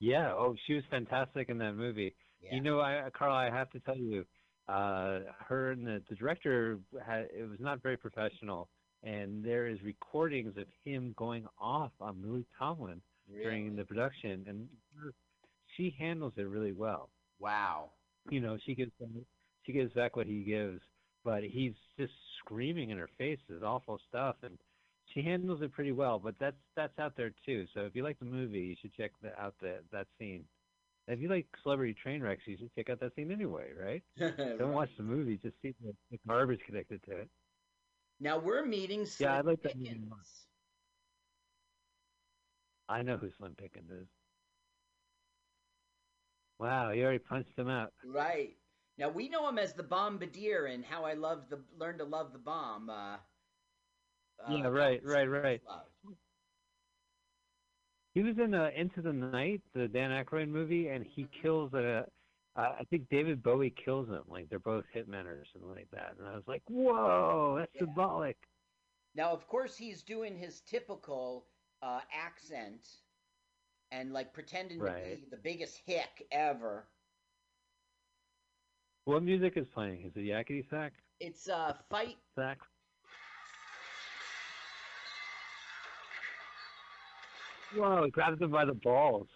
A: Yeah. Oh, she was fantastic in that movie.
B: Yeah.
A: You know, I, Carl, I have to tell you, uh, her and the, the director had it was not very professional, and there is recordings of him going off on Lily Tomlin during the production, and her, she handles it really well.
B: Wow.
A: You know, she gives she gives back what he gives, but he's just screaming in her face this awful stuff, and she handles it pretty well. But that's that's out there too. So if you like the movie, you should check the, out the, that scene. If you like celebrity train wrecks, you should check out that scene anyway, right? [laughs] Don't watch the movie, just see the, the garbage connected to it.
B: Now we're meeting Slim
A: Yeah, I like that.
B: Pickens.
A: I know who Slim Pickens is. Wow, you already punched him out.
B: Right. Now we know him as the Bombardier and how I love the learn to love the bomb. Uh,
A: Yeah,
B: uh,
A: right, right, right.
B: Love.
A: He was in uh, Into the Night, the Dan Aykroyd movie, and he kills a. Uh, I think David Bowie kills him. Like they're both hitmen or something like that. And I was like, whoa, that's
B: Yeah.
A: symbolic.
B: Now, of course, he's doing his typical uh, accent and like pretending to be the biggest hick ever.
A: What music is playing? Is it Yakety Sax?
B: It's uh, fight.
A: Sax? Whoa, grabs him by the balls.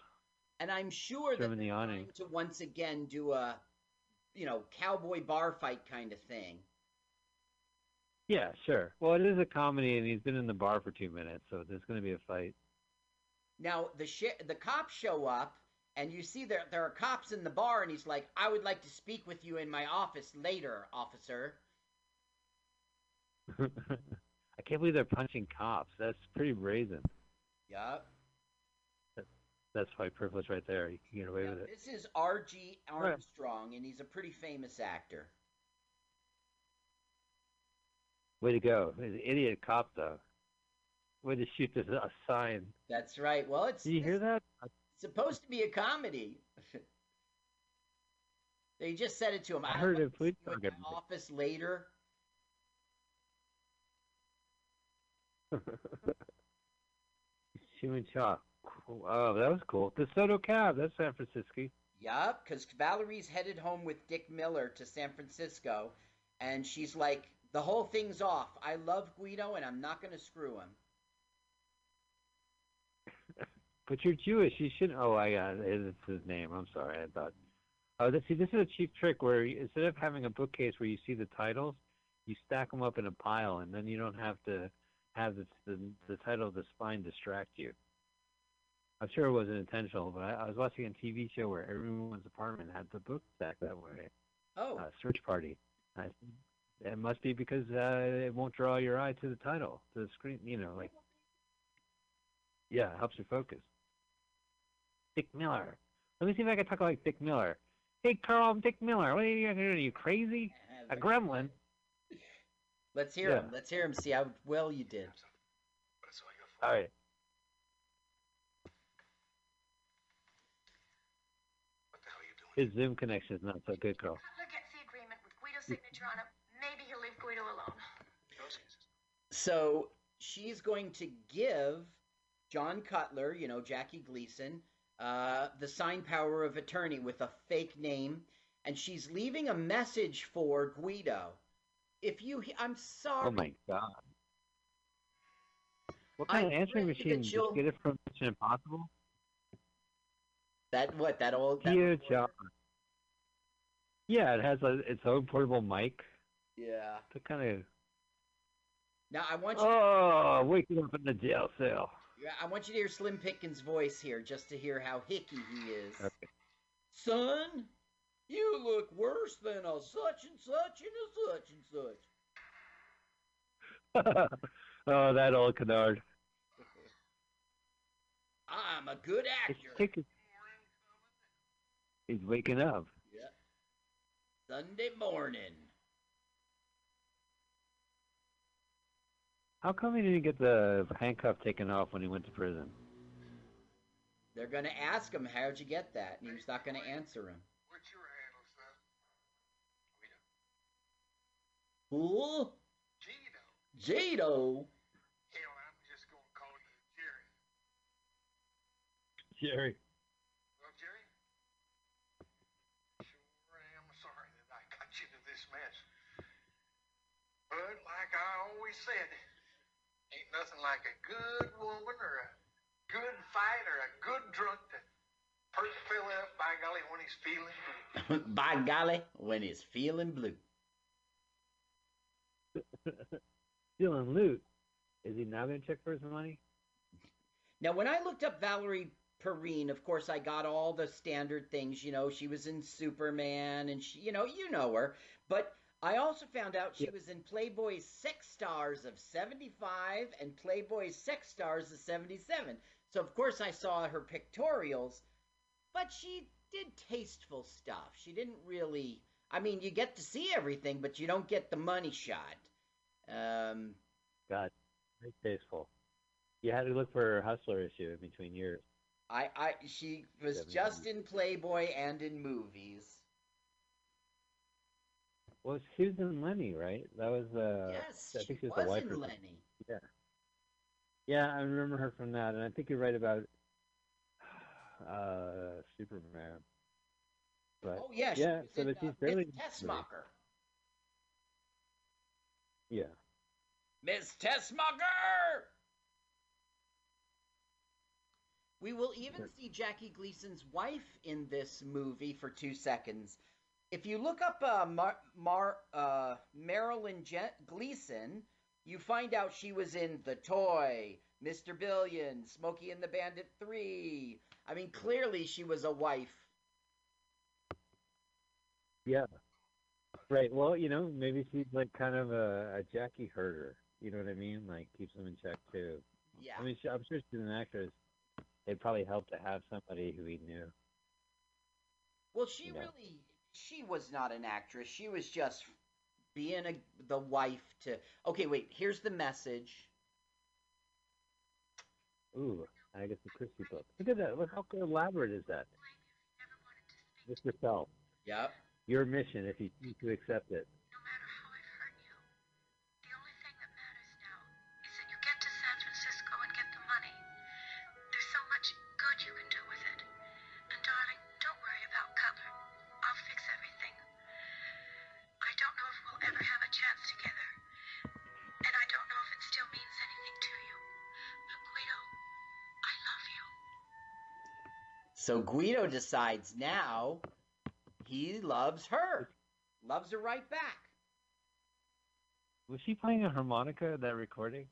B: And I'm sure that they're trying to once again do a you know, cowboy bar fight kind of thing.
A: Yeah, sure. Well, it is a comedy, and he's been in the bar for two minutes, so there's going to be a fight.
B: Now the sh- the cops show up, and you see there there are cops in the bar, and he's like, "I would like to speak with you in my office later, officer." [laughs]
A: I can't believe they're punching cops. That's pretty brazen.
B: Yup.
A: That's white privilege right there. You can get away
B: Now,
A: with it.
B: this is R.G. Armstrong, and he's a pretty famous actor.
A: Way to go. He's an idiot cop, though. Way to shoot this a sign.
B: That's right. Well, it's
A: Did you hear that?
B: Supposed to be a comedy. [laughs] they just said it to him.
A: I
B: "I'd
A: heard
B: it.
A: a
B: to
A: police
B: see in my office later. [laughs]
A: Human Chalk. Cool. Oh, that was cool. The Soto Cab. That's San Francisco.
B: Yup, because Valerie's headed home with Dick Miller to San Francisco, and she's like, the whole thing's off. I love Guido, and I'm not going to screw him.
A: But you're Jewish. You shouldn't. Oh, I got it. It's his name. I'm sorry. I thought. Oh, this, see, this is a cheap trick where you- instead of having a bookcase where you see the titles, you stack them up in a pile, and then you don't have to have the the, the title of the spine distract you. I'm sure it wasn't intentional, but I, I was watching a TV show where everyone's apartment had the book stacked that way.
B: Oh,
A: Uh, search party. I, it must be because uh, it won't draw your eye to the title, to the screen. You know, like yeah, it helps you focus. Dick Miller. Let me see if I can talk like Dick Miller. Hey, Carl, I'm Dick Miller. What are you doing? Are you crazy? A gremlin?
B: let's hear
A: Yeah.
B: him. Let's hear him. See how well you did.
C: But it's all your fault.
A: All right.
C: What the hell are you doing?
A: His Zoom connection is not so good, Carl.
E: Cutler gets the agreement with Guido's signature on it. Maybe he'll leave Guido alone.
B: So she's going to give John Cutler, you know, Jackie Gleason, uh, the sign power of attorney with a fake name, and she's leaving a message for Guido. If you, he- I'm sorry.
A: Oh my god. What kind
B: I
A: of answering
B: that
A: machine? Just
B: you'll-
A: get it from Mission Impossible?
B: That what? That old. That
A: Dear
B: old-
A: John. Yeah, it has a, its own portable mic.
B: Yeah.
A: To kind of.
B: Now I want you.
A: Oh, waking up in the jail cell.
B: Yeah, I want you to hear Slim Pickens' voice here, just to hear how hicky he is.
A: Okay.
B: Son, you look worse than a such and such and a such and such. [laughs]
A: oh, that old canard.
B: I'm a good actor.
A: He's waking up.
B: Yeah. Sunday morning.
A: How come he didn't get the handcuff taken off when he went to prison?
B: They're gonna ask him, "How'd you get that?" And he's not gonna answer him.
C: What's your handle, son?
B: Who?
C: Gino.
B: Jado.
C: Hell, I'm just gonna call you Jerry.
A: Jerry.
C: Well, Jerry, sure am sorry that I got you into this mess. But like I always said, ain't nothing like a good woman or a good fight or a good drunk to perk a fella up by golly when he's feeling blue. [laughs]
B: By golly, when he's feeling blue. [laughs]
A: Stealing loot. Is he now going to check for his money?
B: Now, when I looked up Valerie Perrine, of course, I got all the standard things. You know, she was in Superman, and she, you know, you know her. But I also found out she was in Playboy's Sex Stars of '75 and Playboy's Sex Stars of '77. So, of course, I saw her pictorials, but she did tasteful stuff. She didn't really. I mean, you get to see everything, but you don't get the money shot. Um,
A: God, very tasteful. You had to look for her hustler issue in between years.
B: I, I, she was just in Playboy and in movies.
A: Well, Susan Lenny, right? That was uh
B: yes,
A: I
B: she
A: think she was
B: was
A: the wife
B: in Lenny.
A: Yeah, I remember her from that, and I think you're right about [sighs] uh Superman. But
B: Oh yeah,
A: yeah,
B: was
A: so
B: in
A: that
B: uh,
A: she's fairly
B: Miss Tessmacher.
A: yeah.
B: Miss Tessmacher. We will even see Jackie Gleason's wife in this movie for two seconds. If you look up uh, Mar, Mar uh, Marilyn Je- Gleason, you find out she was in The Toy, Mr. Billion, Smokey and the Bandit 3. I mean, clearly she was a wife.
A: Yeah. Right. Well, you know, maybe she's like kind of a, a Jackie herder. You know what I mean? Like keeps them in check too.
B: Yeah.
A: I mean, she, I'm sure she's an actress. It probably helped to have somebody who he knew.
B: Well, she
A: Yeah.
B: really she was not an actress. She was just being a the wife to. Okay, wait. Here's the message.
A: Ooh, I guess the Christie book. Look at that. Look how elaborate is that. Mr. Self,
B: Yep.
A: your mission, if you choose to accept it.
B: Decides now he loves her, loves her right back.
A: Was she playing a harmonica in that recording?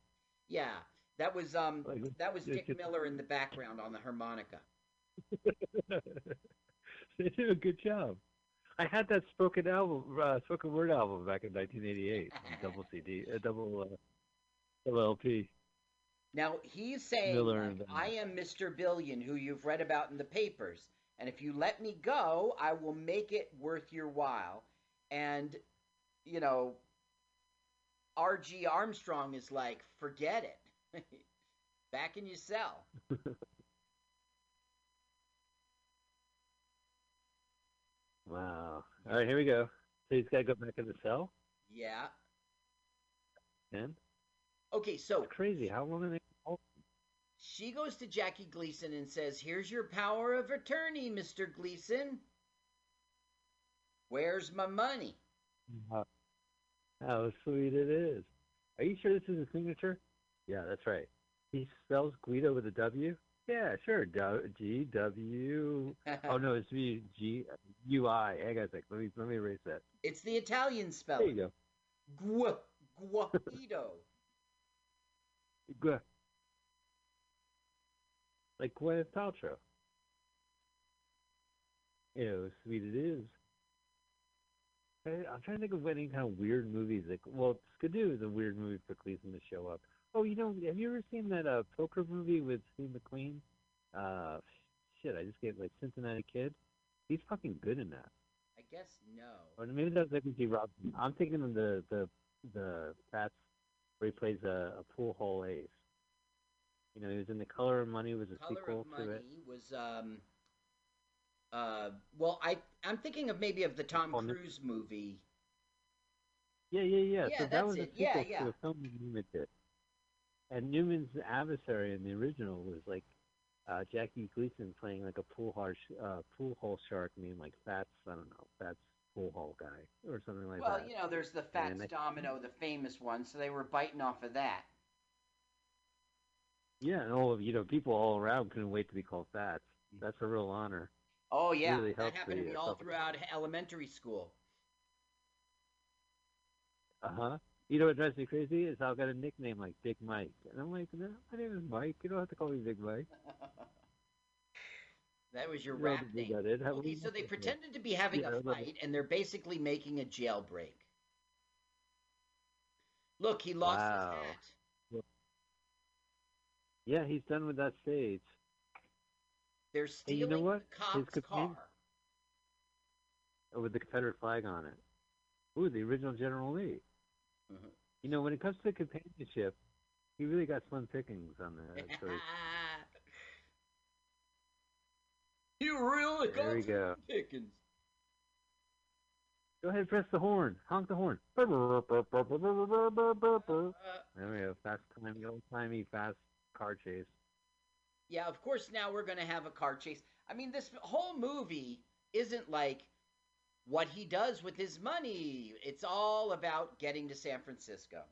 B: Yeah, that was um
A: Like,
B: that was Dick
A: just-
B: Miller in the background on the harmonica. [laughs]
A: they did a good job. I had that spoken album, uh, spoken word album back in 1988, [laughs] double CD, uh, double, uh, double LP.
B: Now he's saying like. I am Mr. Billion who you've read about in the papers, and if you let me go, I will make it worth your while. And you know, R.G. Armstrong is like, forget it. [laughs] Back in your cell. [laughs]
A: Wow. All right, here we go. So he's got to go back in the cell.
B: Yeah.
A: And?
B: Okay, so
A: crazy. How long are they?
B: She goes to Jackie Gleason and says, Here's your power of attorney, Mr. Gleason. Where's my money?
A: How, how sweet it is. Are you sure this is a signature? Yeah, that's right. He spells Guido with a W. Yeah, sure. G W. [laughs] Oh no, it's V G U I. Hang on a sec. Let me let me erase that.
B: it's the Italian spelling.
A: There you go.
B: Gu- Guido.
A: Gu- Like Gwyneth Paltrow. You know, sweet it is. I'm trying to think of any kind of weird movies. Like, well, Skidoo is a weird movie for Gleason to show up. Oh, you know, have you ever seen that uh, poker movie with Steve McQueen? Uh, shit, I just gave like Cincinnati Kid. He's fucking good in that.
B: I guess no.
A: Or maybe that's Edward G. Robinson. I'm thinking of the the the Fats where he plays a, a pool hall ace. You know, he was in The Color of Money. Was a
B: Color
A: sequel
B: of Money
A: to it.
B: was um uh well I I'm thinking of maybe of the Tom
A: Oh, no.
B: Cruise movie.
A: Yeah, yeah, yeah.
B: Yeah,
A: so that was a
B: it. Yeah,
A: sequel
B: yeah.
A: to a film Newman did. And Newman's adversary in the original was like uh, Jackie Gleason playing like a pool hall sh- uh, pool hall shark named like Fats. I don't know, Fats pool hall guy or something like
B: well,
A: that.
B: Well, you know, there's the Fats
A: And
B: Domino, the famous one, so they were biting off of that.
A: Yeah, and all of you know, people all around couldn't wait to be called Fats. That's a real honor.
B: Oh yeah,
A: Really
B: that
A: helps
B: happened to me all
A: self-
B: throughout elementary school.
A: Uh huh. You know what drives me crazy is I've got a nickname like Big Mike, and I'm like, no, my name is Mike. You don't have to call me Big Mike. [laughs]
B: that was your
A: You don't
B: rap
A: have
B: name.
A: that. It-
B: Okay, so they pretended to be having
A: Yeah,
B: a fight, and they're basically making a jailbreak. Look, he lost
A: Wow.
B: his hat.
A: Yeah, he's done with that stage.
B: They're stealing
A: you know what?
B: the
A: His
B: cop's
A: companion-
B: car.
A: with the Confederate flag on it. Ooh, the original General Lee.
B: Mhm.
A: You know, when it comes to companionship, he really got slim pickings on that
B: you [laughs] really got
A: There we go.
B: Pickens.
A: Go ahead, and press the horn. Honk the horn. There
B: Uh,
A: we go. Fast time, old timey fast car chase.
B: yeah, of course. Now we're gonna have a car chase. I mean, this whole movie isn't like what he does with his money. It's all about getting to San Francisco.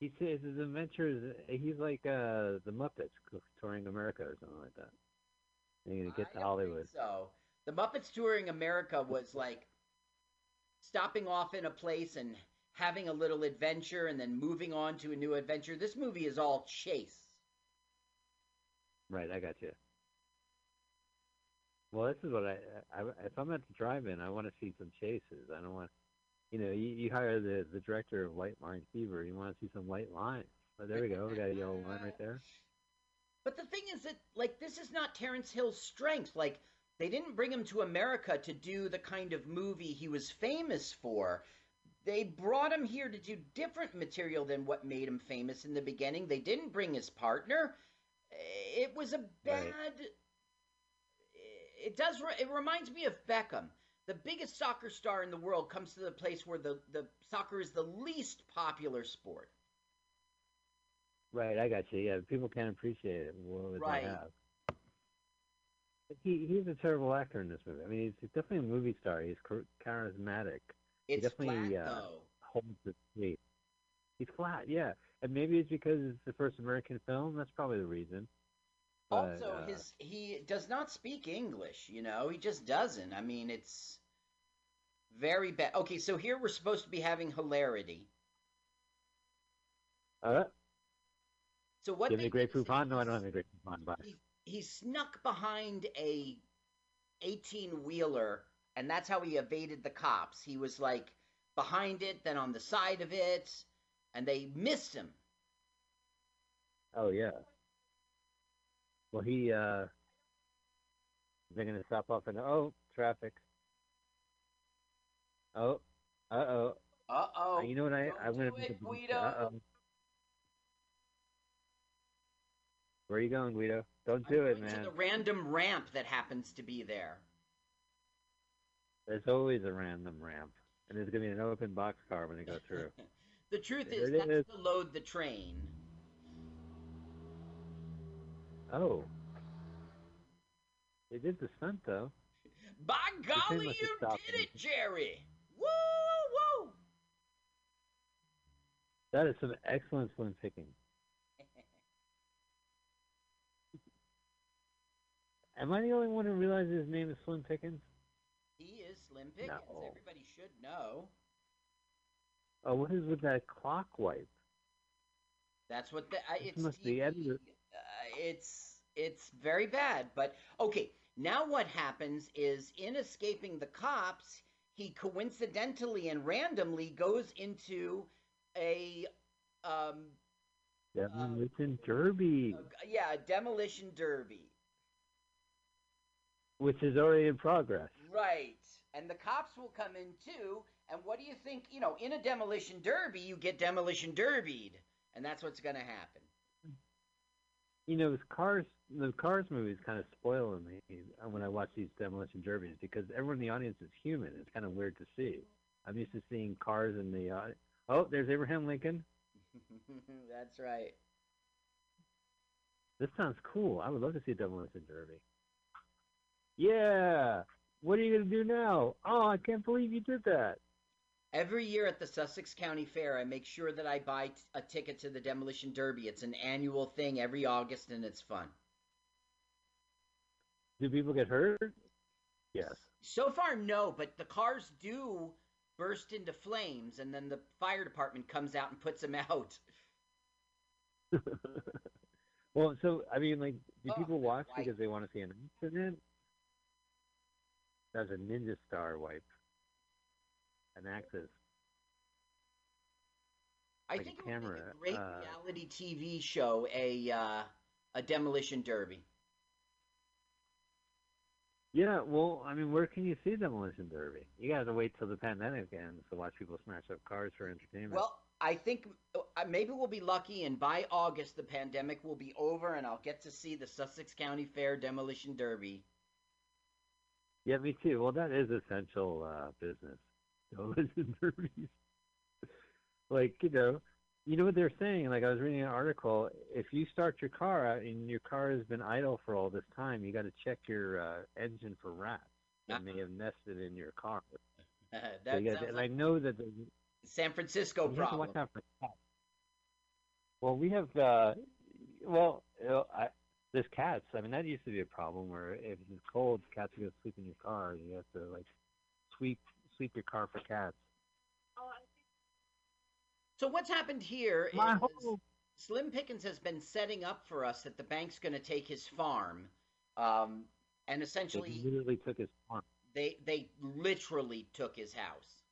A: He says his adventures. He's like uh, the Muppets touring America or something like that. And you get
B: I
A: to
B: don't
A: Hollywood.
B: think so The Muppets Touring America was like stopping off in a place and having a little adventure and then moving on to a new adventure. This movie is all chase.
A: Right, I got you. Well, this is what I, I if I'm at the drive-in, I want to see some chases. I don't want, you know, you, you hire the the director of White Line Fever. You want to see some white lines. But there we go. We got a yellow line right there.
B: But the thing is that like this is not Terence Hill's strength. Like they didn't bring him to America to do the kind of movie he was famous for. They brought him here to do different material than what made him famous in the beginning. They didn't bring his partner. Eh, it was a bad.
A: Right.
B: It does. It reminds me of Beckham. The biggest soccer star in the world comes to the place where the, the soccer is the least popular sport.
A: Right, I got you. Yeah, people can't appreciate it. What would
B: Right.
A: they have? But He he's a terrible actor in this movie. I mean, he's definitely a movie star. He's charismatic.
B: It's
A: definitely,
B: flat
A: uh,
B: though.
A: Holds the weight. He's flat, yeah. And maybe it's because it's the first American film. That's probably the reason. But,
B: also,
A: uh,
B: his he does not speak English. You know, he just doesn't. I mean, it's very bad. Okay, so here we're supposed to be having hilarity.
A: uh,
B: So what?
A: give me a
B: Grey
A: Poupon. No, I don't have a Grey Poupon. Bye.
B: He, he snuck behind a eighteen wheeler, and that's how he evaded the cops. He was like behind it, then on the side of it, and they missed him.
A: Oh yeah. Well, he uh, they're gonna stop off and oh, traffic. Oh, uh oh.
B: Uh oh.
A: you know what? I
B: don't
A: I'm gonna
B: it, Guido.
A: Uh oh. Where are you going, Guido? Don't do it,
B: To
A: man.
B: the random ramp that happens to be there.
A: There's always a random ramp, and there's gonna be an open boxcar when they go through. [laughs]
B: The truth
A: There
B: is,
A: it
B: that's
A: is.
B: to load the train.
A: oh. They did the stunt though.
B: By golly, you did it, Jerry! Woo, woo!
A: That is some excellent slim picking. [laughs] Am I the only one who realizes his name is Slim Pickens?
B: He is Slim Pickens.
A: No.
B: Everybody should know.
A: Oh, what is with that clock wipe?
B: That's what the. Uh, it's
A: must be edited.
B: Uh, it's it's very bad. But okay, now what happens is in escaping the cops, he coincidentally and randomly goes into a um
A: Demolition Derby,
B: a- yeah a demolition derby.
A: which is already in progress.
B: Right. And the cops will come in too. And what do you think? You know, in a demolition derby, you get demolition derbied. And that's what's going to happen.
A: You know, Cars, the Cars movies kind of spoil me when I watch these demolition derbies because everyone in the audience is human. It's kind of weird to see. I'm used to seeing cars in the. Uh, oh, there's Abraham Lincoln. [laughs]
B: that's right.
A: This sounds cool. I would love to see a demolition derby. Yeah. What are you gonna do now? Oh, I can't believe you did that.
B: Every year at the Sussex County Fair, I make sure that I buy t- a ticket to the demolition derby. It's an annual thing every August, and it's fun.
A: Do people get hurt? Yes.
B: So far, no, but the cars do burst into flames, and then the fire department comes out and puts them out. [laughs]
A: well, so I mean, like, do
B: Oh,
A: people watch because they want to see an accident? That's a Ninja Star wipe. An Axis.
B: I
A: Like a
B: think it
A: camera,
B: would be a great
A: uh,
B: reality TV show, a uh, a demolition derby.
A: Yeah, well, I mean, where can you see demolition derby? You got to wait till the pandemic ends to watch people smash up cars for entertainment.
B: Well, I think uh, maybe we'll be lucky, and by August the pandemic will be over, and I'll get to see the Sussex County Fair demolition derby.
A: Yeah, me too. Well, that is essential uh, business. [laughs] Demolition derbies. like you know, you know what they're saying. Like I was reading an article. If you start your car out and your car has been idle for all this time, you got to check your uh, engine for rats that may have nested in your car. [laughs] So
B: that
A: you gotta- and
B: like
A: I know that the,
B: San Francisco
A: you have to watch
B: problem.
A: out for cats. Well, we have. Uh, well, you know, I There's cats. I mean, that used to be a problem where if it's cold, cats are gonna sleep in your car. You have to like sweep sweep your car for cats.
B: So what's happened here is
A: My whole
B: Slim Pickens has been setting up for us that the bank's going to take his farm, um, and
A: they
B: essentially
A: literally took his farm.
B: they they literally took his house.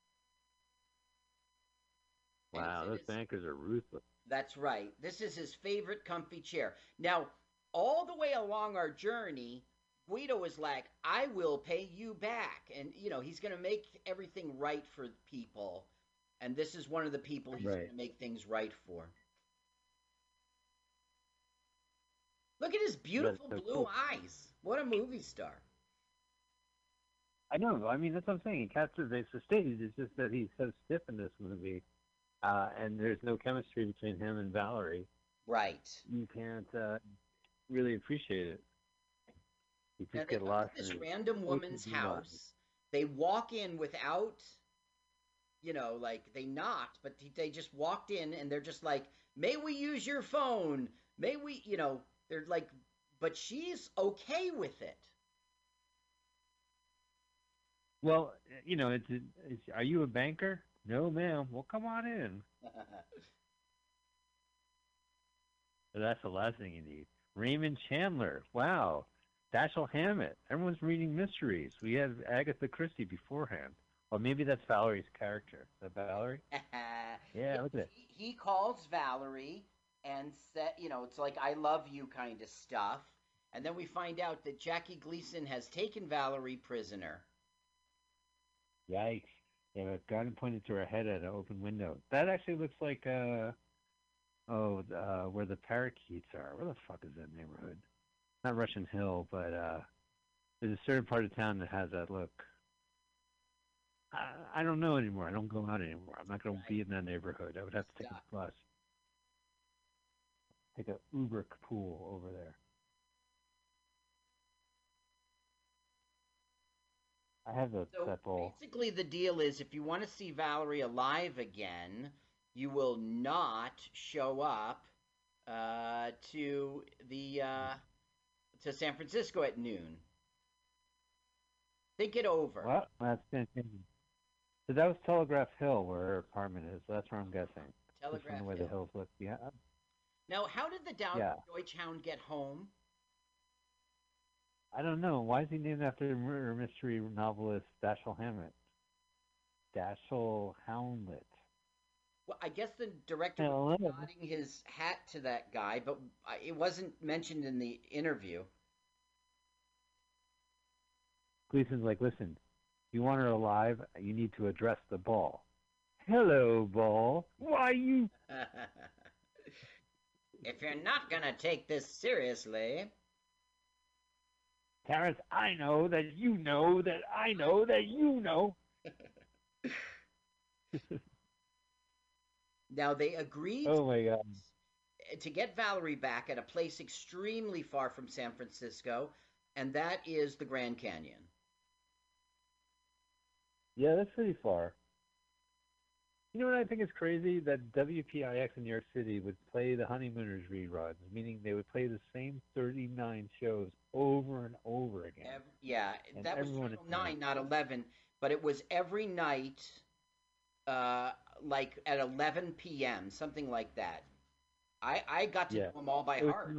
A: Wow, those bankers are ruthless.
B: That's right. This is his favorite comfy chair. Now, all the way along our journey, Guido is like, I will pay you back. And, you know, he's going to make everything right for people. And this is one of the people he's
A: Right.
B: going to make things right for. Look at his beautiful
A: so
B: blue
A: cool.
B: eyes. What a movie star.
A: I know. I mean, that's what I'm saying. He captivates the stage. It's just that he's so stiff in this movie, uh, and there's no chemistry between him and Valerie.
B: Right.
A: You can't uh, really appreciate it. You just get lost
B: this random woman's house. They walk in without, you know, like they knocked, but they just walked in and they're just like, "May we use your phone? May we?" You know, they're like, but she's okay with it.
A: Well, you know, it's, it's. Are you a banker? No, ma'am. Well, come on in. [laughs] That's the last thing you need. Raymond Chandler. Wow. Dashiell Hammett. Everyone's reading mysteries. We had Agatha Christie beforehand. Or maybe that's Valerie's character. Is that Valerie? [laughs] Yeah, look at it.
B: He, he calls Valerie and said, you know, it's like I love you kind of stuff. And then we find out that Jackie Gleason has taken Valerie prisoner.
A: Yikes. They have a gun pointed to her head at an open window. That actually looks like, uh, oh, uh, where the parakeets are. Where the fuck is that neighborhood? Not Russian Hill, but uh, there's a certain part of town that has that look. I, I don't know anymore. I don't go out anymore. I'm not going to be in that neighborhood. I would have to take
B: Stop.
A: a bus. Take a Uber pool over there. I have the
B: So basically, the deal is if you want to see Valerie alive again, you will not show up uh, to the uh, to San Francisco at noon. Think it over.
A: What? That's fantastic. So that was Telegraph Hill, where her apartment is. So that's where I'm guessing.
B: Telegraph Hill.
A: the hills look. Yeah.
B: Now, how did the Down
A: Yeah.
B: Deutsch Hound get home?
A: I don't know. Why is he named after the murder mystery novelist Dashiell Hammett? Dashiell Houndlet.
B: Well, I guess the director was nodding his hat to that guy, but it wasn't mentioned in the interview.
A: Gleason's like, listen, you want her alive, you need to address the ball. Hello, ball. Why you? [laughs]
B: if you're not gonna take this seriously,
A: Terence, I know that you know that I know that you know. [laughs]
B: now they agreed
A: Oh my god.
B: to get Valerie back at a place extremely far from San Francisco, and that is the Grand Canyon.
A: Yeah, that's pretty far. You know what I think is crazy? That WPIX in New York City would play the Honeymooners reruns, meaning they would play the same 39 shows over and over again.
B: Ev- yeah,
A: And
B: that was
A: everyone
B: 9, not 11, but it was every night, uh, like at 11 p.m., something like that. I, I got to
A: Yeah.
B: know them all by heart.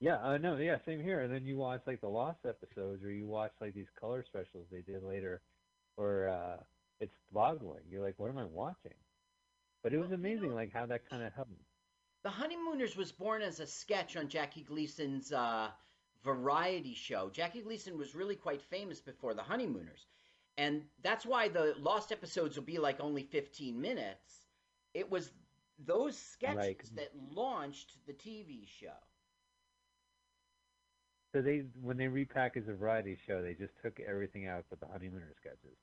A: Yeah, I know. Yeah, same here. And then you watch like the Lost episodes, or you watch like these color specials they did later, or uh, it's boggling. You're like, what am I watching? But it was
B: Well, you
A: amazing,
B: know-
A: like how that kind of happened.
B: The Honeymooners was born as a sketch on Jackie Gleason's uh, variety show. Jackie Gleason was really quite famous before the Honeymooners. And that's why the Lost episodes will be like only 15 minutes. It was those sketches that launched the TV show.
A: So they, when they repackaged the variety show, they just took everything out but the Honeymooner sketches.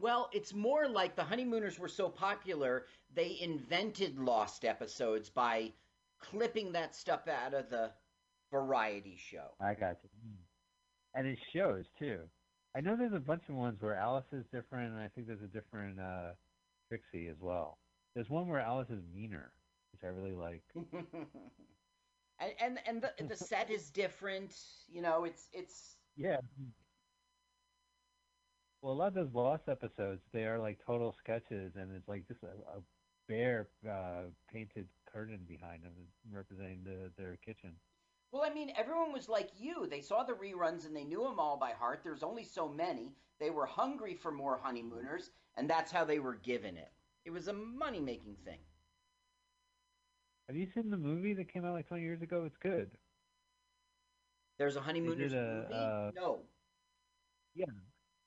B: Well, it's more like the Honeymooners were so popular, they invented Lost episodes by clipping that stuff out of the variety show.
A: I got you. Hmm. And it shows too. I know there's a bunch of ones where Alice is different, and I think there's a different uh, Trixie as well. There's one where Alice is meaner, which I really like. [laughs]
B: and and and the the set is different. You know, it's it's
A: Yeah. Well, a lot of those Lost episodes, they are like total sketches, and it's like just a, a bare uh, painted curtain behind them representing the, their kitchen.
B: Well. I mean, everyone was like you. They saw the reruns and they knew them all by heart. There's only so many. They were hungry for more honeymooners, and that's how they were given it. It was a money making thing.
A: Have you seen the movie that came out like 20 years ago? It's good.
B: There's a honeymooners
A: a,
B: movie.
A: uh,
B: no, Yeah.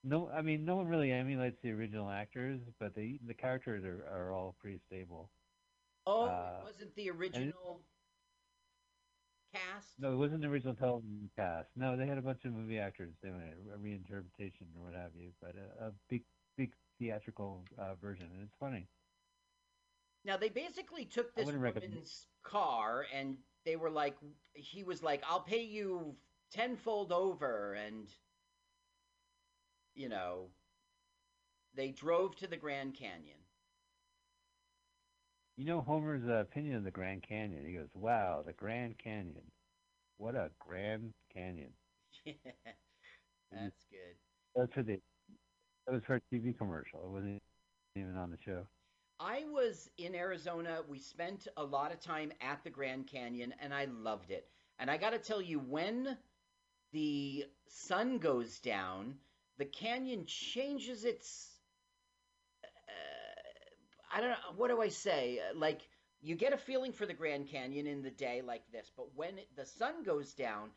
A: No, I mean, no one really emulates the original actors, but the the characters are, are all pretty stable.
B: oh,
A: uh,
B: it wasn't the original cast.
A: No, it wasn't the original television cast. No, they had a bunch of movie actors doing it, a reinterpretation or what have you, but a, a big, big theatrical uh, version, and it's funny.
B: Now they basically took this
A: wouldn't recommend-
B: car and they were like, he was like, "I'll pay you tenfold over," and you know, they drove to the Grand Canyon.
A: You know Homer's uh, opinion of the Grand Canyon. He goes, "Wow, the Grand Canyon, what a Grand Canyon." [laughs]
B: That's good.
A: That's for the that was for a TV commercial. It wasn't even on the show.
B: I was in Arizona. We spent a lot of time at the Grand Canyon, and I loved it. And I got to tell you, when the sun goes down, the canyon changes its. I don't know. What do I say? Like, you get a feeling for the Grand Canyon in the day like this, but when the sun goes down,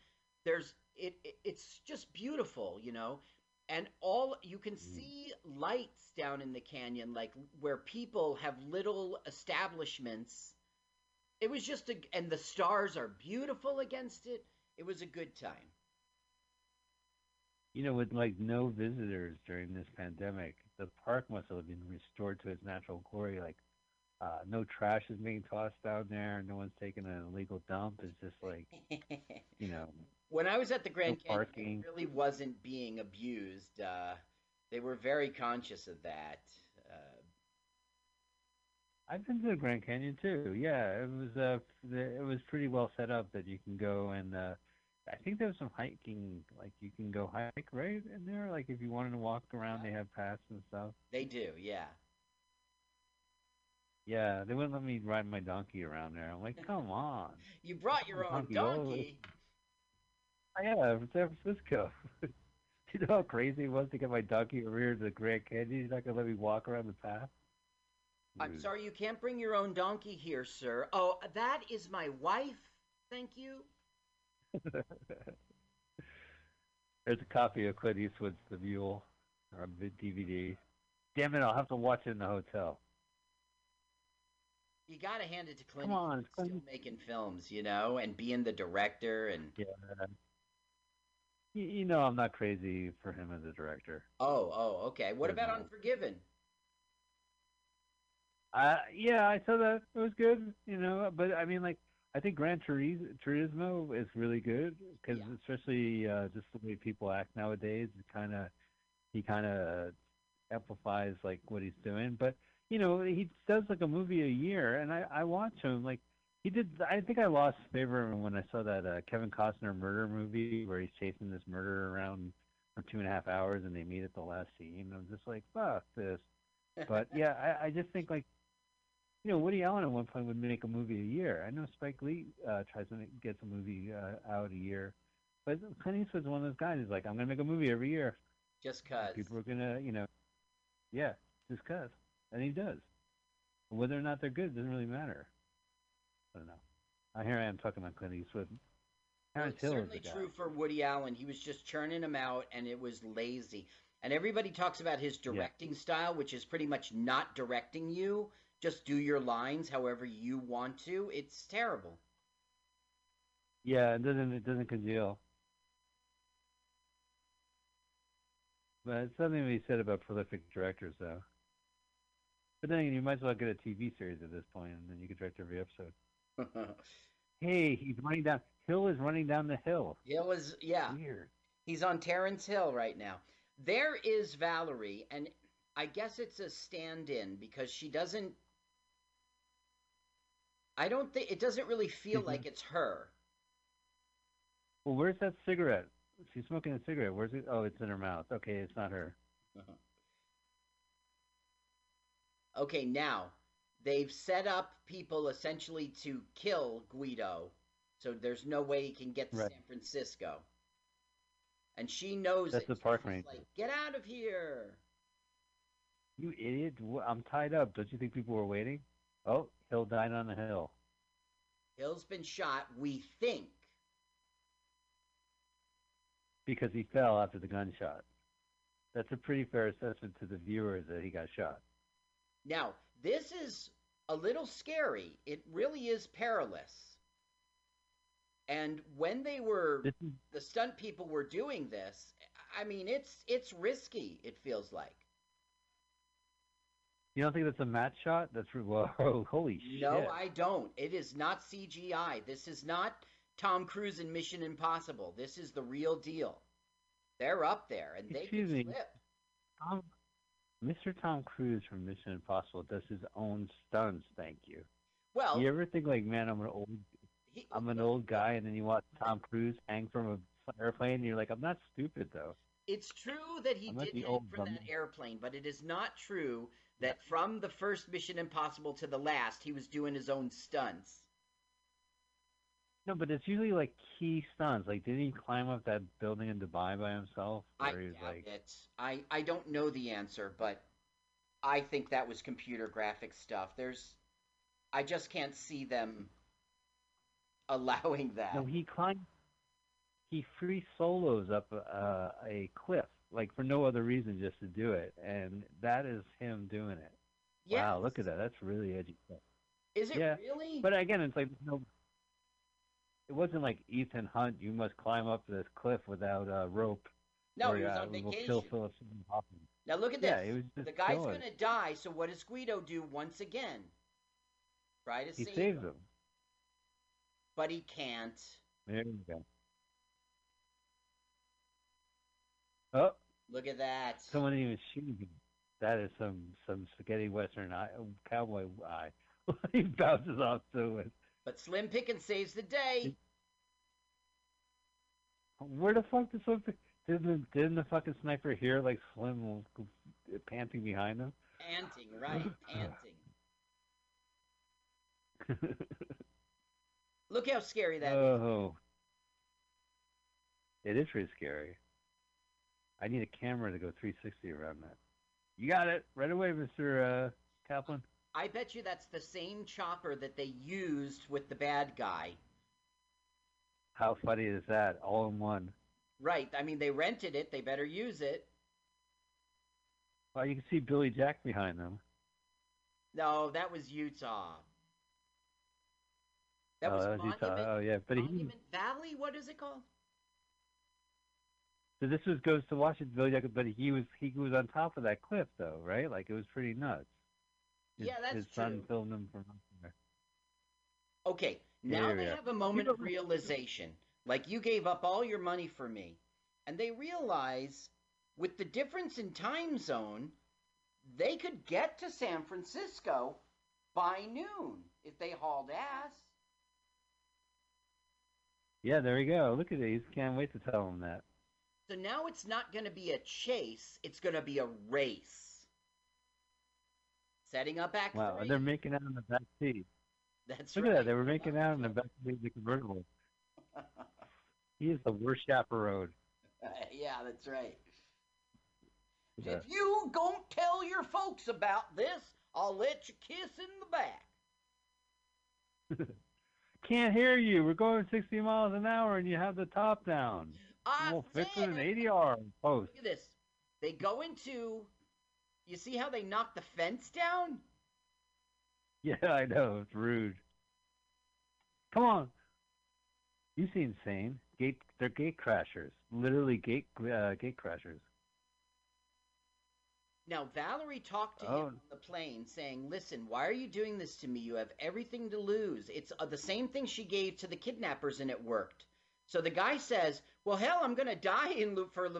B: there's it, it. It's just beautiful, you know and all you can hmm. see lights down in the canyon like where people have little establishments it was just a and the stars are beautiful against it it was a good time
A: You know, with like no visitors during this pandemic, the park must have been restored to its natural glory. Like, uh, no trash is being tossed down there. No one's taking an illegal dump. It's just like, you know,
B: when i was at the grand
A: No
B: canyon it really wasn't being abused uh, they were very conscious of that uh,
A: I've been to the Grand Canyon too. Yeah, it was uh, it was pretty well set up that you can go and uh, I think there's some hiking. Like you can go hike right in there. Like if you wanted to walk around, they have paths and stuff.
B: they do yeah
A: Yeah, they wouldn't let me ride my donkey around there. I'm like, [laughs] come on.
B: you brought your own
A: Donkey way.
B: donkey
A: Oh, yeah, from San Francisco. [laughs] you know how crazy it was to get my donkey over here to the Grand Canyon? You're not gonna let me walk around the path?
B: i'm
A: Rude.
B: sorry you can't bring your own donkey here sir oh that is my wife thank you [laughs]
A: There's a copy of Clint Eastwood's The Mule on the DVD. Damn it, I'll have to watch it in the hotel.
B: You gotta hand it to Clint.
A: Come on,
B: Eastwood, still making films, you know, and being the director and
A: Yeah. You, you know I'm not crazy for him as a director.
B: oh, oh, okay. What about. Unforgiven?
A: Uh, yeah, I saw that. It was good, you know. But I mean, like, I think Gran Turis- Turismo is really good because,
B: Yeah.
A: especially uh, just the way people act nowadays, it kind of he kind of amplifies like what he's doing. But you know, he does like a movie a year, and I I watch him. Like he did. I think I lost favor when I saw that uh, Kevin Costner murder movie where he's chasing this murderer around for two and a half hours, and they meet at the last scene. I'm just like, fuck this. [laughs] But yeah, I, I just think like you know, Woody Allen at one point would make a movie a year. I know Spike Lee uh, tries to make, gets a movie uh, out a year, but Clint Eastwood's one of those guys. Who's like, I'm gonna make a movie every year.
B: Just cause.
A: People are gonna, you know, yeah, just cause, and he does. Whether or not they're good doesn't really matter. I don't know. Uh, here I am talking about Clint Eastwood.
B: Well, it's
A: Hill
B: certainly true for Woody Allen. He was just churning them out, and it was lazy. And everybody talks about his directing style, which is pretty much not directing you. Just do your lines however you want to. It's terrible.
A: Yeah, it doesn't it doesn't congeal. But it's something to be said about prolific directors, though. But then you might as well get a TV series at this point, and then you can direct every episode. [laughs] Hey, he's running down. Hill is running down the hill.
B: Hill is yeah.
A: Weird.
B: He's on Terence Hill right now. There is Valerie, and I guess it's a stand in because she doesn't. I don't think it doesn't really feel
A: Mhm.
B: like it's her.
A: Well, where's that cigarette? She's smoking a cigarette. Where's it? Oh, it's in her mouth. Okay, it's not her.
B: Okay, now they've set up people essentially to kill Guido, so there's no way he can get to
A: Right.
B: San Francisco. And she knows
A: That's
B: it.
A: the park
B: she's
A: ranger.
B: Like, get out of here!
A: You idiot! I'm tied up. Don't you think people were waiting? Oh, Hill died on the hill.
B: Hill's been shot. We think.
A: because he fell after the gunshot. That's a pretty fair assessment to the viewers that he got shot.
B: Now, this is a little scary. It really is perilous. And when they were
A: is
B: the stunt people were doing this, I mean, it's it's risky. It feels like.
A: You don't think that's a matte shot? That's whoa, [laughs] holy shit!
B: No, I don't. It is not CGI. This is not Tom Cruise in Mission Impossible. This is the real deal. They're up there, and they
A: Excuse
B: can slip.
A: Tom, Mr. Tom Cruise from Mission Impossible does his own stunts. Thank you.
B: Well,
A: You ever think like, man, I'm an old,
B: he,
A: I'm an old guy, and then you watch Tom Cruise hang from an airplane, and you're like, I'm not stupid though.
B: It's true that he
A: I'm
B: did hang from that airplane, but it is not true that from the first Mission Impossible to the last, he was doing his own stunts.
A: No, but it's usually like key stunts. Like, didn't he climb up that building in Dubai by himself?
B: I doubt
A: like,
B: it. I I don't know the answer, but I think that was computer graphic stuff. There's, I just can't see them [laughs] allowing that.
A: no, he climbed. He free solos up uh, a cliff, like for no other reason, just to do it, and that is him doing it. Wow, look at that. That's really edgy.
B: Is it
A: Yeah,
B: really?
A: But again, it's like no. It wasn't like Ethan Hunt. You must climb up this cliff without a rope.
B: no,
A: or,
B: he was
A: uh,
B: on
A: we'll
B: vacation.
A: kill Philip Seymour Hoffman.
B: Now look at
A: Yeah,
B: this.
A: just
B: the guy's gonna die. So what does Guido do once again? Try to
A: He
B: save
A: saves
B: him.
A: him.
B: but he can't.
A: There you go. Oh,
B: Look at that.
A: someone even shooting him. That is some some spaghetti western eye, cowboy eye. [laughs] he bounces off to it.
B: But Slim Pickens saves the day.
A: Where the fuck did Slim? Didn't didn't the fucking sniper hear like Slim panting behind him?
B: Panting, right? [laughs] Panting. [laughs] Look how scary that is.
A: oh, it is pretty scary. I need a camera to go 360 around that. You got it right away, Mister uh, Kaplan.
B: I bet you that's the same chopper that they used with the bad guy.
A: How funny is that? All in one.
B: Right. I mean, they rented it. They better use it.
A: Well, you can see Billy Jack behind them.
B: No, that was Utah. That
A: oh,
B: was
A: that was Utah. Oh, yeah, but he.
B: Monument Valley. What is it called?
A: So this was goes to Washington, but he was he was on top of that cliff though, right? Like it was pretty nuts. His,
B: Yeah, that's
A: his son
B: true.
A: filmed him from up there.
B: Okay, now they have a moment of realization. Like you gave up all your money for me. And they realize with the difference in time zone, they could get to San Francisco by noon if they hauled ass.
A: Yeah, there we go. Look at it. He can't wait to tell him that.
B: So now it's not going to be a chase, it's going to be a race. Setting up act
A: Wow, and they're making out in the back seat.
B: That's
A: Look
B: right.
A: at that. They were making out in the back seat of the convertible. [laughs] He is the worst chaperone. [laughs]
B: yeah, that's right.
A: Yeah.
B: If you don't tell your folks about this, I'll let you kiss in the back. [laughs]
A: Can't hear you. We're going 60 miles an hour, and you have the top down.
B: I
A: We'll fix it in. ADR post.
B: Look at this. They go into. You see how they knock the fence down?
A: Yeah, [laughs] I know. It's rude. Come on. You seem sane. Gate, they're gate crashers. Literally gate uh, gate crashers.
B: Now, Valerie talked to him
A: Oh.
B: on the plane saying, Listen, why are you doing this to me? You have everything to lose. It's uh, the same thing she gave to the kidnappers, and it worked. So the guy says, Well, hell, I'm going to die in, for,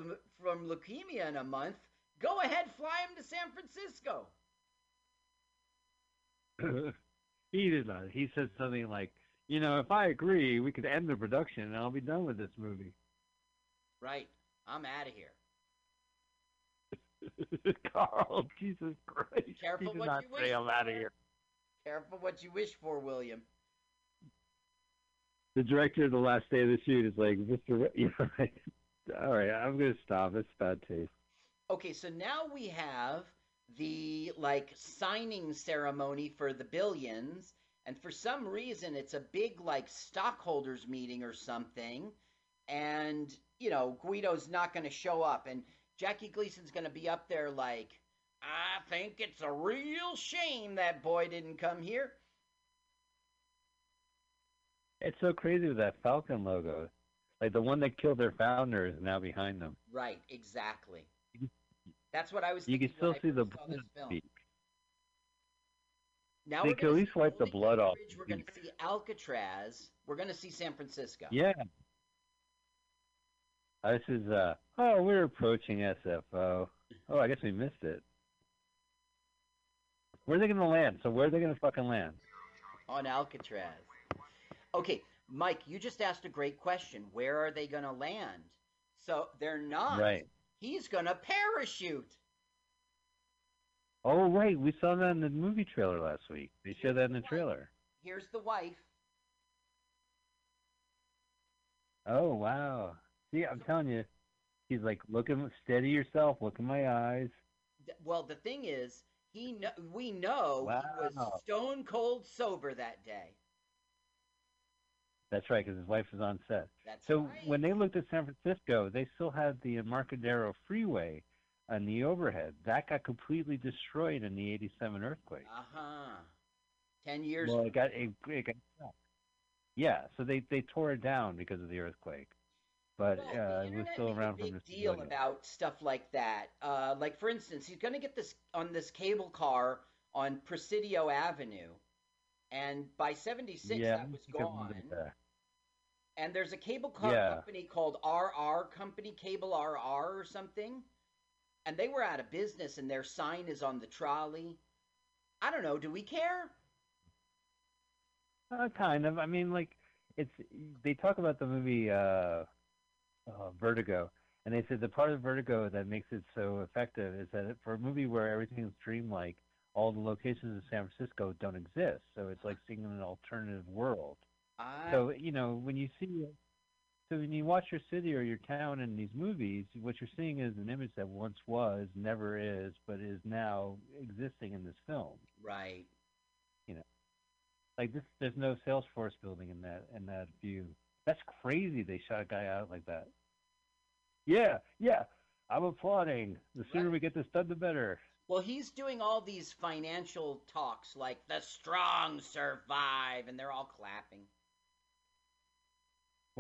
B: from leukemia in a month. Go ahead, fly him to San Francisco. [laughs]
A: He did not. He said something like, "You know, if I agree, we could end the production, and I'll be done with this movie."
B: Right. I'm out of here. [laughs]
A: Carl, Jesus Christ!
B: Careful what
A: not
B: you wish
A: I'm out of here.
B: Careful what you wish for, William.
A: The director of the last day of the shoot is like, "Mr. Re- You're right. All right, I'm gonna stop. It's bad taste."
B: Okay, so now we have the like signing ceremony for the billions, and for some reason it's a big like stockholders meeting or something, and you know Guido's not to show up, and Jackie Gleason's to be up there like, I think it's a real shame that boy didn't come here.
A: It's so crazy with that Falcon logo. Like the one that killed their founder is now behind them.
B: Right, exactly. That's what I was.
A: You can still see the blood
B: this film.
A: speak.
B: Now
A: They could at least wipe the blood off
B: We're going to see Alcatraz. We're going to see San Francisco.
A: Yeah. This is uh oh we're approaching SFO. Oh, I guess we missed it. Where are they gonna land? So where are they gonna fucking land?
B: on Alcatraz. Okay, Mike, you just asked a great question. Where are they going to land? So they're not.
A: Right.
B: He's going to parachute.
A: Oh right, we saw that in the movie trailer last week. They showed that in the trailer.
B: Here's the wife.
A: Oh wow. See, I'm telling you, he's like, look at steady yourself, look in my eyes.
B: Th- Well, the thing is, he kno- we know he was stone cold sober that day.
A: That's right, because his wife was on set.
B: That's
A: So
B: right.
A: when they looked at San Francisco, they still had the Embarcadero Freeway on the overhead. That got completely destroyed in the '87 earthquake.
B: Uh huh. Ten years.
A: Well, it got it, it got stuck. Yeah, so they they tore it down because of the earthquake, but
B: Well,
A: uh, it was still around
B: a
A: from
B: big
A: the
B: deal
A: civilians.
B: about stuff like that. Uh, like for instance, he's going to get this on this cable car on Presidio Avenue, and by '76
A: yeah,
B: that was
A: I think I
B: gone. And there's a cable car
A: Yeah.
B: company called RR Company, Cable RR or something, and they were out of business, and their sign is on the trolley. I don't know. Do we care?
A: Uh, kind of. I mean, like it's they talk about the movie uh, uh, Vertigo, and they said the part of Vertigo that makes it so effective is that for a movie where everything is dreamlike, all the locations in San Francisco don't exist, so it's like seeing an alternative world.
B: I,
A: So you know when you see, so when you watch your city or your town in these movies, what you're seeing is an image that once was, never is, but is now existing in this film.
B: right.
A: You know, like this, there's no Salesforce building in that in that view. That's crazy. They shot a guy out like that. Yeah, yeah. I'm applauding. The sooner
B: Right.
A: we get this done, the better.
B: Well, he's doing all these financial talks like the strong survive, and they're all clapping.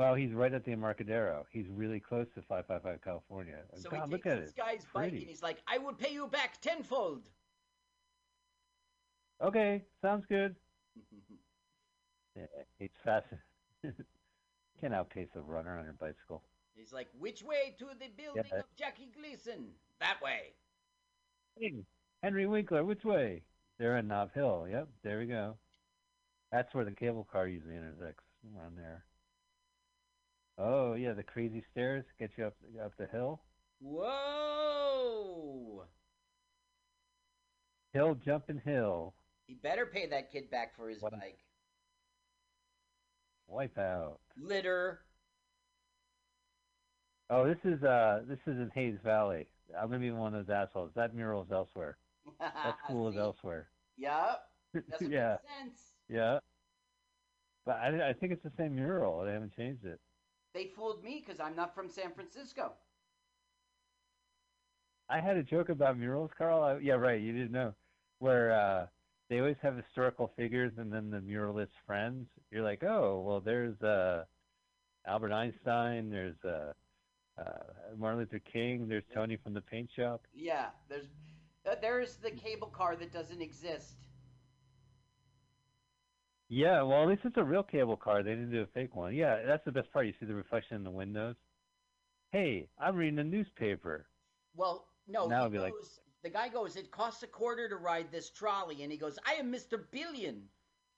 A: Well, he's right at the Embarcadero. He's really close to 555 California.
B: So
A: God,
B: he
A: look at
B: this
A: it.
B: guy's bike and he's like, I will pay you back tenfold.
A: Okay, sounds good. [laughs] Yeah, It's fast. [laughs] Can't outpace a runner on your bicycle.
B: he's like, which way to the building
A: Yeah.
B: of Jackie Gleason? That way.
A: Hey, Henry Winkler, which way? They're in Nob Hill. Yep, there we go. That's where the cable car usually intersects around there. Oh yeah, the crazy stairs get you up up the hill.
B: Whoa!
A: Hill jumping hill.
B: He better pay that kid back for his
A: What-
B: bike.
A: Wipe out.
B: Litter.
A: Oh, this is uh this is in Hayes Valley. I'm gonna be one of those assholes. That mural is elsewhere. That's [laughs] cool
B: is
A: elsewhere.
B: Yep. [laughs]
A: Yeah, yeah. But I, I think it's the same mural. They haven't changed it.
B: They fooled me because I'm not from San Francisco.
A: I had a joke about murals, Carl. I, yeah, right. You didn't know where uh, they always have historical figures and then the muralist friends. You're like, oh, well, there's uh, Albert Einstein. There's uh, uh, Martin Luther King. There's Tony from the paint shop.
B: Yeah, there's uh, there's the cable car that doesn't exist.
A: Yeah, well, at least it's a real cable car. They didn't do a fake one. Yeah, that's the best part. You see the reflection in the windows. Hey, I'm reading a newspaper.
B: Well, no,
A: Now
B: he
A: it'd like-
B: the guy goes, it costs a quarter to ride this trolley, and he goes, I am Mr. Billion.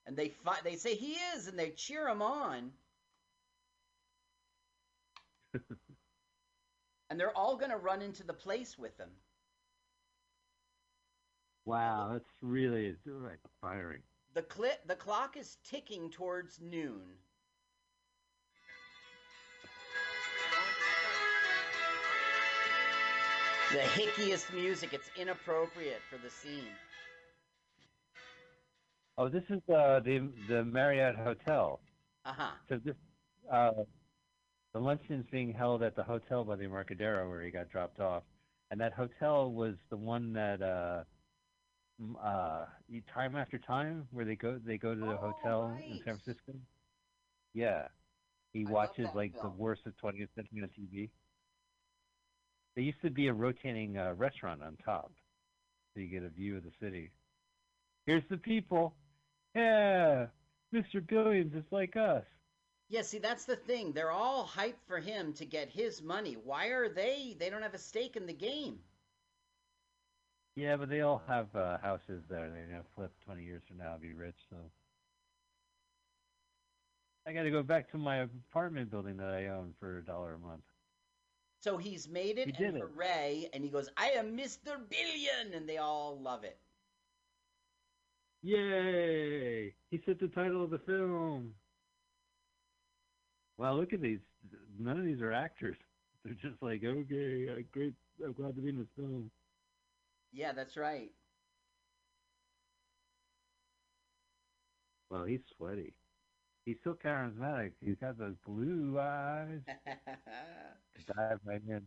B: And they fi- they say he is, and they cheer him on. [laughs] and they're all gonna run into the place with him.
A: Wow, that's really firing.
B: The cli- the clock is ticking towards noon. The hickiest music. It's inappropriate for the scene.
A: Oh, this is uh, the the Marriott Hotel.
B: Uh huh.
A: So this uh, the luncheon's being held at the hotel by the Embarcadero where he got dropped off, and that hotel was the one that uh, uh, time after time where they go they go to the
B: Oh,
A: hotel in. San Francisco. Yeah, he
B: I
A: watches like the worst of 20th century on TV. There used to be a rotating uh, restaurant on top, so you get a view of the city. Here's the people. Yeah, Mr. Billions is like us.
B: Yeah, see, that's the thing. They're all hyped for him to get his money. Why are they? They don't have a stake in the game.
A: Yeah, but they all have uh, houses there. They're gonna flip 20 years from now, and be rich. So I got to go back to my apartment building that I own for a dollar a month.
B: So he's made it,
A: He
B: and
A: it.
B: hooray! And he goes, "I am Mr. Billion," and they all love it.
A: Yay! He said the title of the film. Wow, look at these. None of these are actors. [laughs] They're just like, okay, great. I'm glad to be in this film.
B: Yeah, that's right.
A: Well, he's sweaty. He's so charismatic. He's got those blue eyes. [laughs] Dive right in.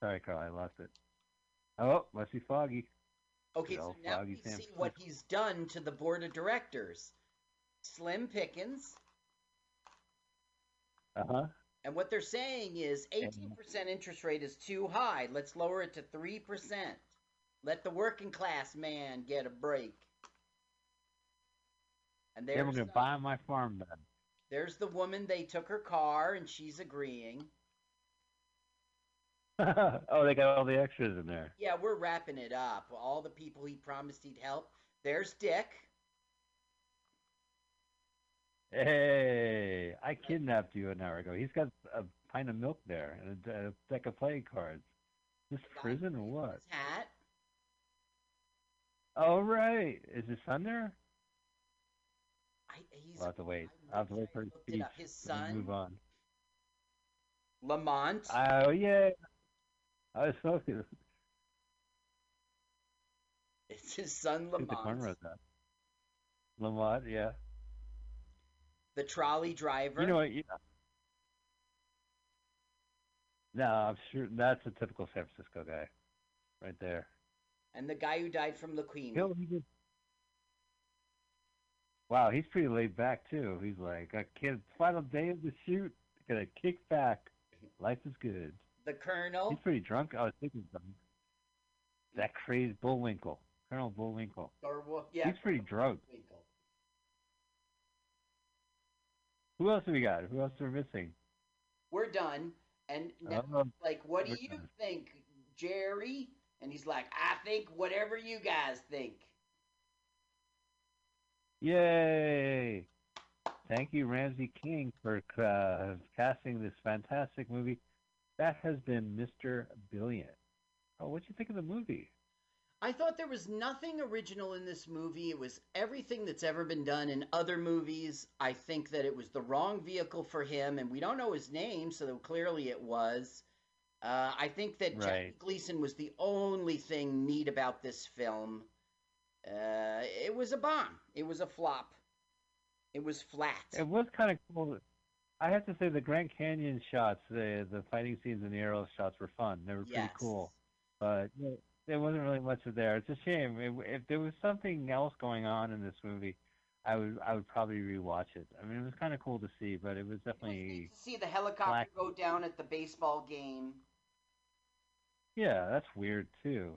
A: Sorry, Carl, I lost it. Oh, must be foggy.
B: okay,
A: Good
B: so now we see what he's done to the board of directors. Slim Pickens,
A: Uh huh.
B: and what they're saying is 18% interest rate is too high. Let's lower it to 3%. Let the working class man get a break. And
A: Then we're
B: there's
A: gonna
B: the-
A: buy my farm then.
B: There's the woman. They took her car, and she's agreeing. [laughs]
A: oh, they got all the extras in there.
B: Yeah, we're wrapping it up. All the people he promised he'd help. There's Dick.
A: Hey, I kidnapped you an hour ago. He's got a pint of milk there and a, a deck of playing cards. This prison or what?
B: His hat.
A: Oh, right. Is his son there?
B: I, he's,
A: We'll have to wait.
B: I
A: have to wait for his speech.
B: His son,
A: Move on.
B: Lamont.
A: Oh, yeah. I was smoking.
B: it's his son,
A: Lamont. the
B: Lamont.
A: cornrows out. Lamont, yeah.
B: The trolley driver.
A: You know what? You No, I'm sure that's a typical San Francisco guy, right there.
B: And the guy who died from leukemia.
A: He'll- he just- Wow, he's pretty laid back too. He's like, a kid, final day of the shoot, gonna kick back. Life is good.
B: The colonel.
A: He's pretty drunk. I was thinking something. That crazy Bullwinkle, Colonel Bullwinkle.
B: Or, well, yeah.
A: He's pretty drunk.
B: Winkle.
A: Who else have we got? Who else are we missing?
B: We're done. And now,
A: Um,
B: like, what do you
A: done.
B: think, Jerry? And he's like, I think whatever you guys think.
A: Yay! Thank you, Ramsey King, for uh, casting this fantastic movie. That has been Mr. Billion. Oh, what'd you think of the movie?
B: I thought there was nothing original in this movie. It was everything that's ever been done in other movies. I think that it was the wrong vehicle for him, and we don't know his name, so clearly it was. Uh, I think that Jackie Gleason was the only thing neat about this film. Uh, it was a bomb. It was a flop. It was flat.
A: It was kind of cool. I have to say the Grand Canyon shots, the the fighting scenes and the aerial shots were fun. They were pretty cool. But there wasn't really much of there. It's a shame. If, if there was something else going on in this movie, I would I would probably rewatch it. I mean, it was kind of cool to see, but it was
B: It was
A: definitely
B: neat to see the helicopter
A: black-
B: go down at the baseball game.
A: Yeah, that's weird too.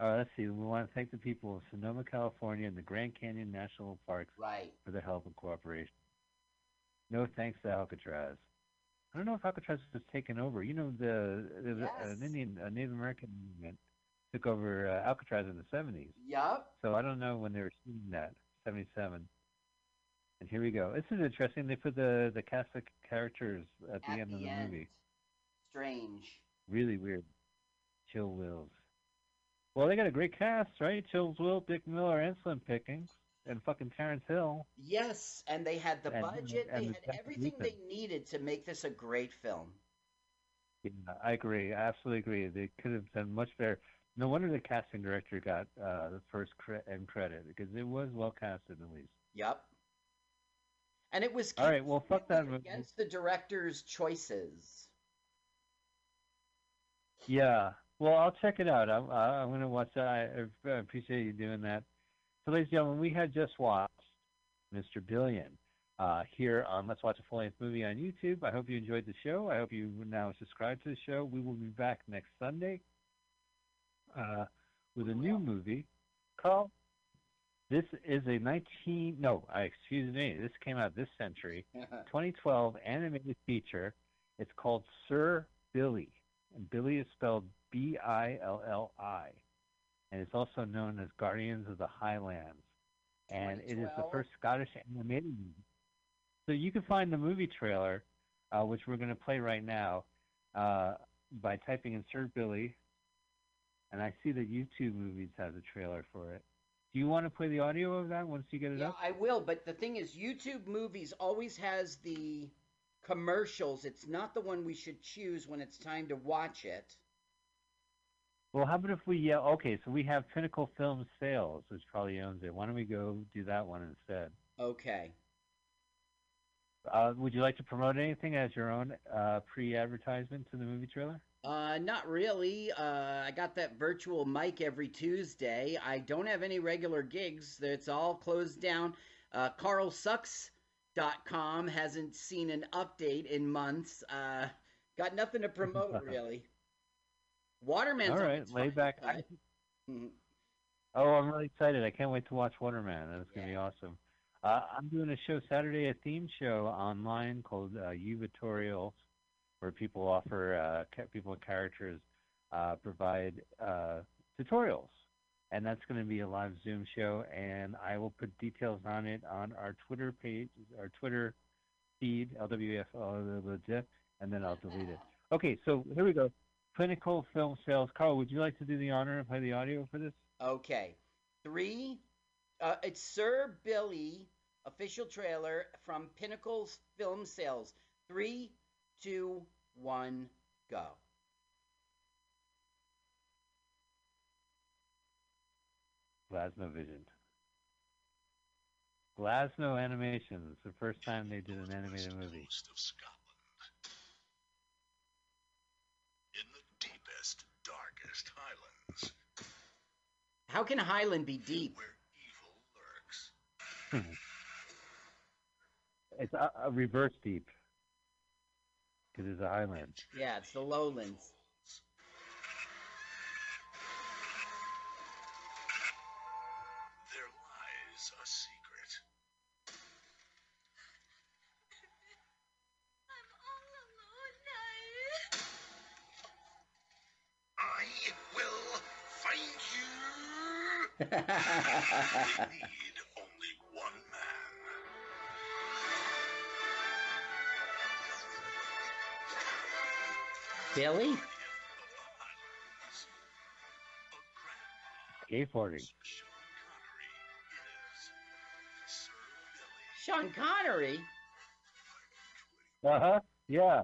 A: Uh, let's see. We want to thank the people of Sonoma, California, and the Grand Canyon National Parks
B: Right.
A: for their help and cooperation. No thanks to Alcatraz. I don't know if Alcatraz was taken over. You know, the, the
B: Yes.
A: an Indian, a Native American movement took over uh, Alcatraz in the '70s.
B: Yup.
A: So I don't know when they were shooting that 77. And here we go. This is interesting. They put the the cast of characters at the end of the
B: end.
A: movie.
B: Strange.
A: Really weird. Chill Wills. Well, they got a great cast, right? Chill Will, Dick Miller, and Slim Pickens, and fucking Terence Hill.
B: Yes, and they had the
A: And-
B: budget.
A: and
B: they
A: the
B: had everything they needed to make this a great film.
A: Yeah, I agree. I absolutely agree. They could have done much better. No wonder the casting director got uh, the first cre- end credit because it was well casted at least.
B: Yep. And it was
A: All right, well, fuck that
B: against the director's choices.
A: Yeah. Well, I'll check it out. I'm I'm gonna watch that. I, I appreciate you doing that. So, ladies and gentlemen, we had just watched Mr. Billion uh, here on Let's Watch a Full Length Movie on YouTube. I hope you enjoyed the show. I hope you now subscribe to the show. We will be back next Sunday uh, with a new movie. Carl, this is a 19 no, I excuse me. This came out this century. [laughs] 2012 animated feature. It's called Sir Billy. And Billy is spelled B I L L I. And it's also known as Guardians of the Highlands. And it is the first Scottish animated movie. So you can find the movie trailer, uh, which we're going to play right now, uh, by typing in Sir Billy. And I see that YouTube Movies has a trailer for it. Do you want to play the audio of that once you get it
B: Yeah,
A: up?
B: I will, but the thing is, YouTube Movies always has the commercials. It's not the one we should choose when it's time to watch it.
A: Well, how about if we yell? Okay, so we have Pinnacle Film Sales, which probably owns it. Why don't we go do that one instead?
B: Okay.
A: Uh, would you like to promote anything as your own uh, pre-advertisement to the movie trailer?
B: Uh, not really. Uh, I got that virtual mic every Tuesday. I don't have any regular gigs. It's all closed down. Uh, CarlSucks.com hasn't seen an update in months. Uh, got nothing to promote [laughs] really. Waterman's
A: All right, lay back.
B: but- [laughs] Mhm.
A: Oh, I'm really excited! I can't wait to watch Waterman. That's gonna be awesome. Uh, I'm doing a show Saturday, a theme show online called uh, Uvatorials, where people offer uh, people characters uh, provide uh, tutorials, and that's going to be a live Zoom show. And I will put details on it on our Twitter page, our Twitter feed, LWF, and then I'll delete it. Okay, so here we go. Pinnacle Film Sales. Carl, would you like to do the honor and play the audio for this?
B: Okay. Three. Uh, it's Sir Billy official trailer from Pinnacle's Film Sales. Three, two, one, go.
A: Glasno Vision. Glasno Animations. The first time they did an animated movie.
C: Coast of Scotland. In the deepest, darkest highlands,
B: How can Highland be deep?
C: where evil lurks. [laughs]
A: It's a, a reverse deep. Because it's a highland.
B: Yeah, it's the lowlands.
C: Need only one man.
B: Billy?
C: Guardian of the Highlands. A grandpa.
A: Skateboarding.
C: Sean Connery is Sir Billy.
B: Sean Connery?
A: Uh huh. Yeah.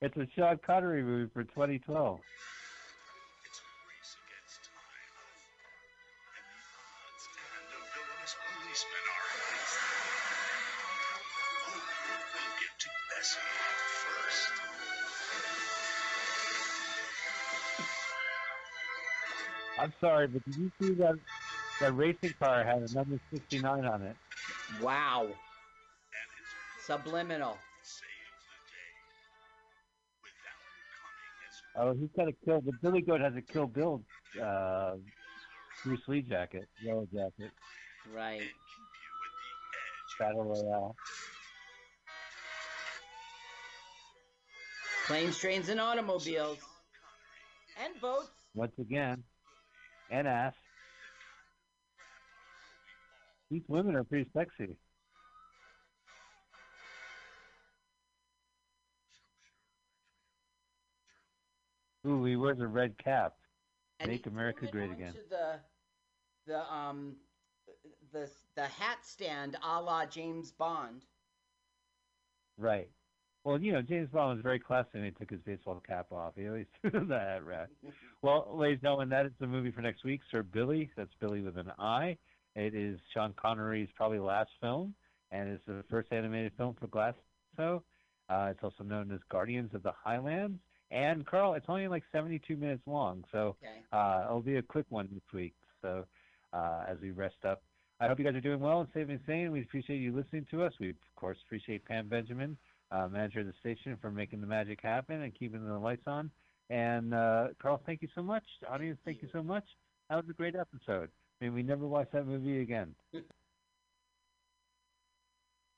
A: It's a Sean Connery movie for 2012. Sorry, but did you see that that racing car had a number 69 on it?
B: Wow. Subliminal.
C: saves the day. Without coming as
A: Oh, he's got a kill. The Billy Goat has a Kill Bill uh, Bruce Lee jacket, yellow jacket,
B: Right.
C: and keep you at the edge.
A: Battle Royale.
B: Planes, trains, and automobiles. And boats.
A: Once again, and ass. These women are pretty sexy. Ooh, he wears a red cap.
B: And
A: Make America great again.
B: The the um the the hat stand a la James Bond.
A: Right. Well, you know, James Bond was very classy and he took his baseball cap off. He always [laughs] threw that hat right. Well, ladies and gentlemen, that is the movie for next week, Sir Billy. That's Billy with an I. It is Sean Connery's probably last film, and it's the first animated film for Glasso. Uh, it's also known as Guardians of the Highlands. And Carl, it's only like 72 minutes long, so
B: Okay.
A: uh, it'll be a quick one this week. So uh, as we rest up, I hope you guys are doing well and safe and sane. We appreciate you listening to us. We of course appreciate Pam Benjamin, uh, manager of the station, for making the magic happen and keeping the lights on. And uh, Carl, thank you so much. Audience, thank you so much. That was a great episode. Mean, we never watch that movie again.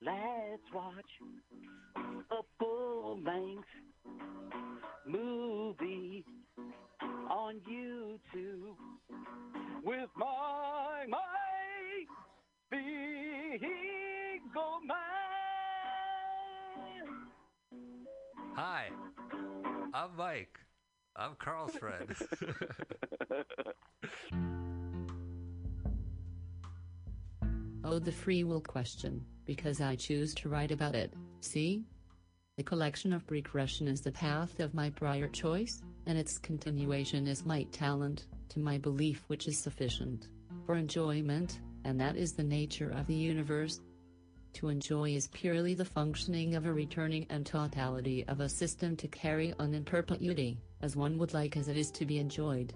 F: Let's watch a full length movie on YouTube with my my Beagle Man.
G: Hi, I'm Mike. I'm Carl's friend. [laughs]
H: Oh, the free will question, because I choose to write about it. See? The collection of regression is the path of my prior choice, and its continuation is my talent, to my belief which is sufficient for enjoyment, and that is the nature of the universe. To enjoy is purely the functioning of a returning and totality of a system to carry on in perpetuity, as one would like as it is to be enjoyed.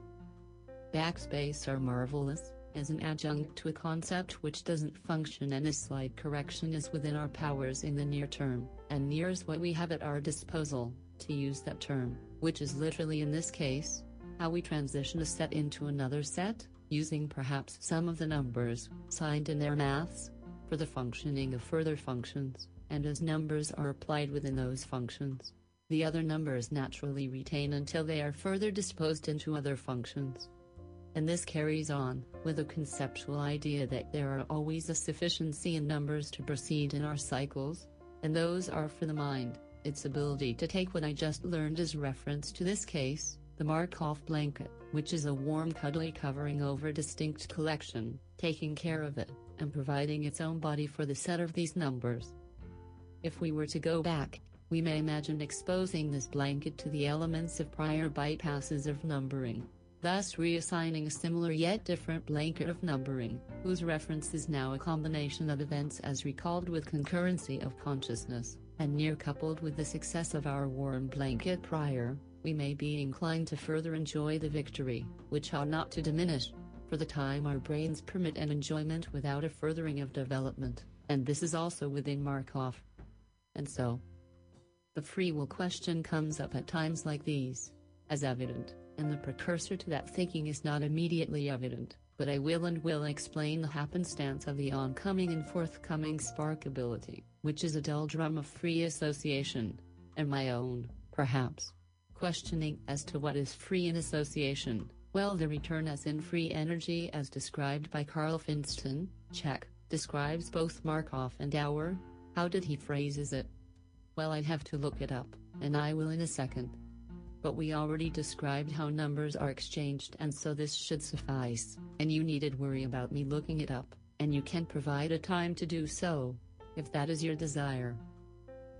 H: Backspace are marvelous, as an adjunct to a concept which doesn't function and a slight correction is within our powers in the near term, and near is what we have at our disposal, to use that term, which is literally in this case, how we transition a set into another set, using perhaps some of the numbers, signed in their maths, for the functioning of further functions, and as numbers are applied within those functions, the other numbers naturally retain until they are further disposed into other functions. And this carries on, with a conceptual idea that there are always a sufficiency in numbers to proceed in our cycles, and those are for the mind, its ability to take what I just learned as reference to this case, the Markov blanket, which is a warm cuddly covering over a distinct collection, taking care of it, and providing its own body for the set of these numbers. If we were to go back, we may imagine exposing this blanket to the elements of prior bypasses of numbering, thus reassigning a similar yet different blanket of numbering, whose reference is now a combination of events as recalled with concurrency of consciousness, and near coupled with the success of our warm blanket prior, we may be inclined to further enjoy the victory, which ought not to diminish, for the time our brains permit an enjoyment without a furthering of development, and this is also within Markov. And so, the free will question comes up at times like these, as evident, and the precursor to that thinking is not immediately evident, but I will and will explain the happenstance of the oncoming and forthcoming spark ability, which is a dull drum of free association, and my own, perhaps. Questioning as to what is free in association, well the return as in free energy as described by Karl Friston, check, describes both Markov and Auer, how did he phrases it? Well I'd have to look it up, and I will in a second. But we already described how numbers are exchanged and so this should suffice, and you needed worry about me looking it up, and you can provide a time to do so, if that is your desire.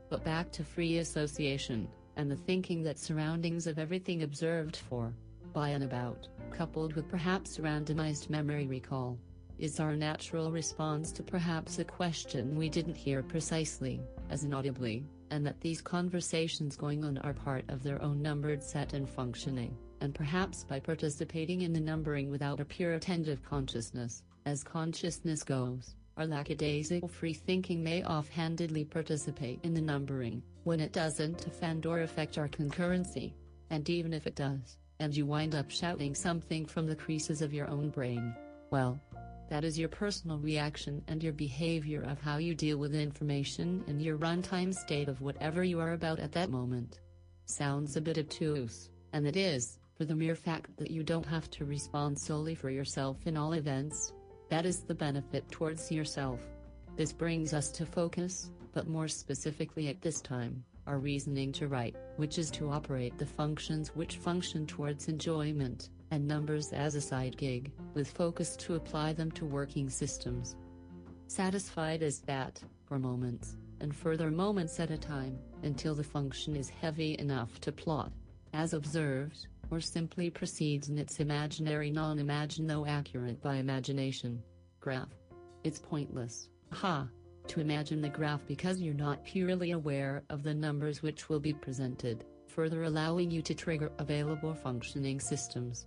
H: But back to free association, and the thinking that surroundings of everything observed for, by and about, coupled with perhaps randomized memory recall, is our natural response to perhaps a question we didn't hear precisely, as inaudibly, and that these conversations going on are part of their own numbered set and functioning, and perhaps by participating in the numbering without a pure attentive consciousness, as consciousness goes, our lackadaisical free thinking may offhandedly participate in the numbering, when it doesn't offend or affect our concurrency, and even if it does, and you wind up shouting something from the creases of your own brain, well, that is your personal reaction and your behavior of how you deal with information in your runtime state of whatever you are about at that moment. Sounds a bit obtuse, and it is, for the mere fact that you don't have to respond solely for yourself in all events. That is the benefit towards yourself. This brings us to focus, but more specifically at this time, our reasoning to write, which is to operate the functions which function towards enjoyment, and numbers as a side gig, with focus to apply them to working systems. Satisfied as that, for moments, and further moments at a time, until the function is heavy enough to plot, as observed, or simply proceeds in its imaginary non-imagine though accurate by imagination. Graph. It's pointless, ha, to imagine the graph because you're not purely aware of the numbers which will be presented, further allowing you to trigger available functioning systems.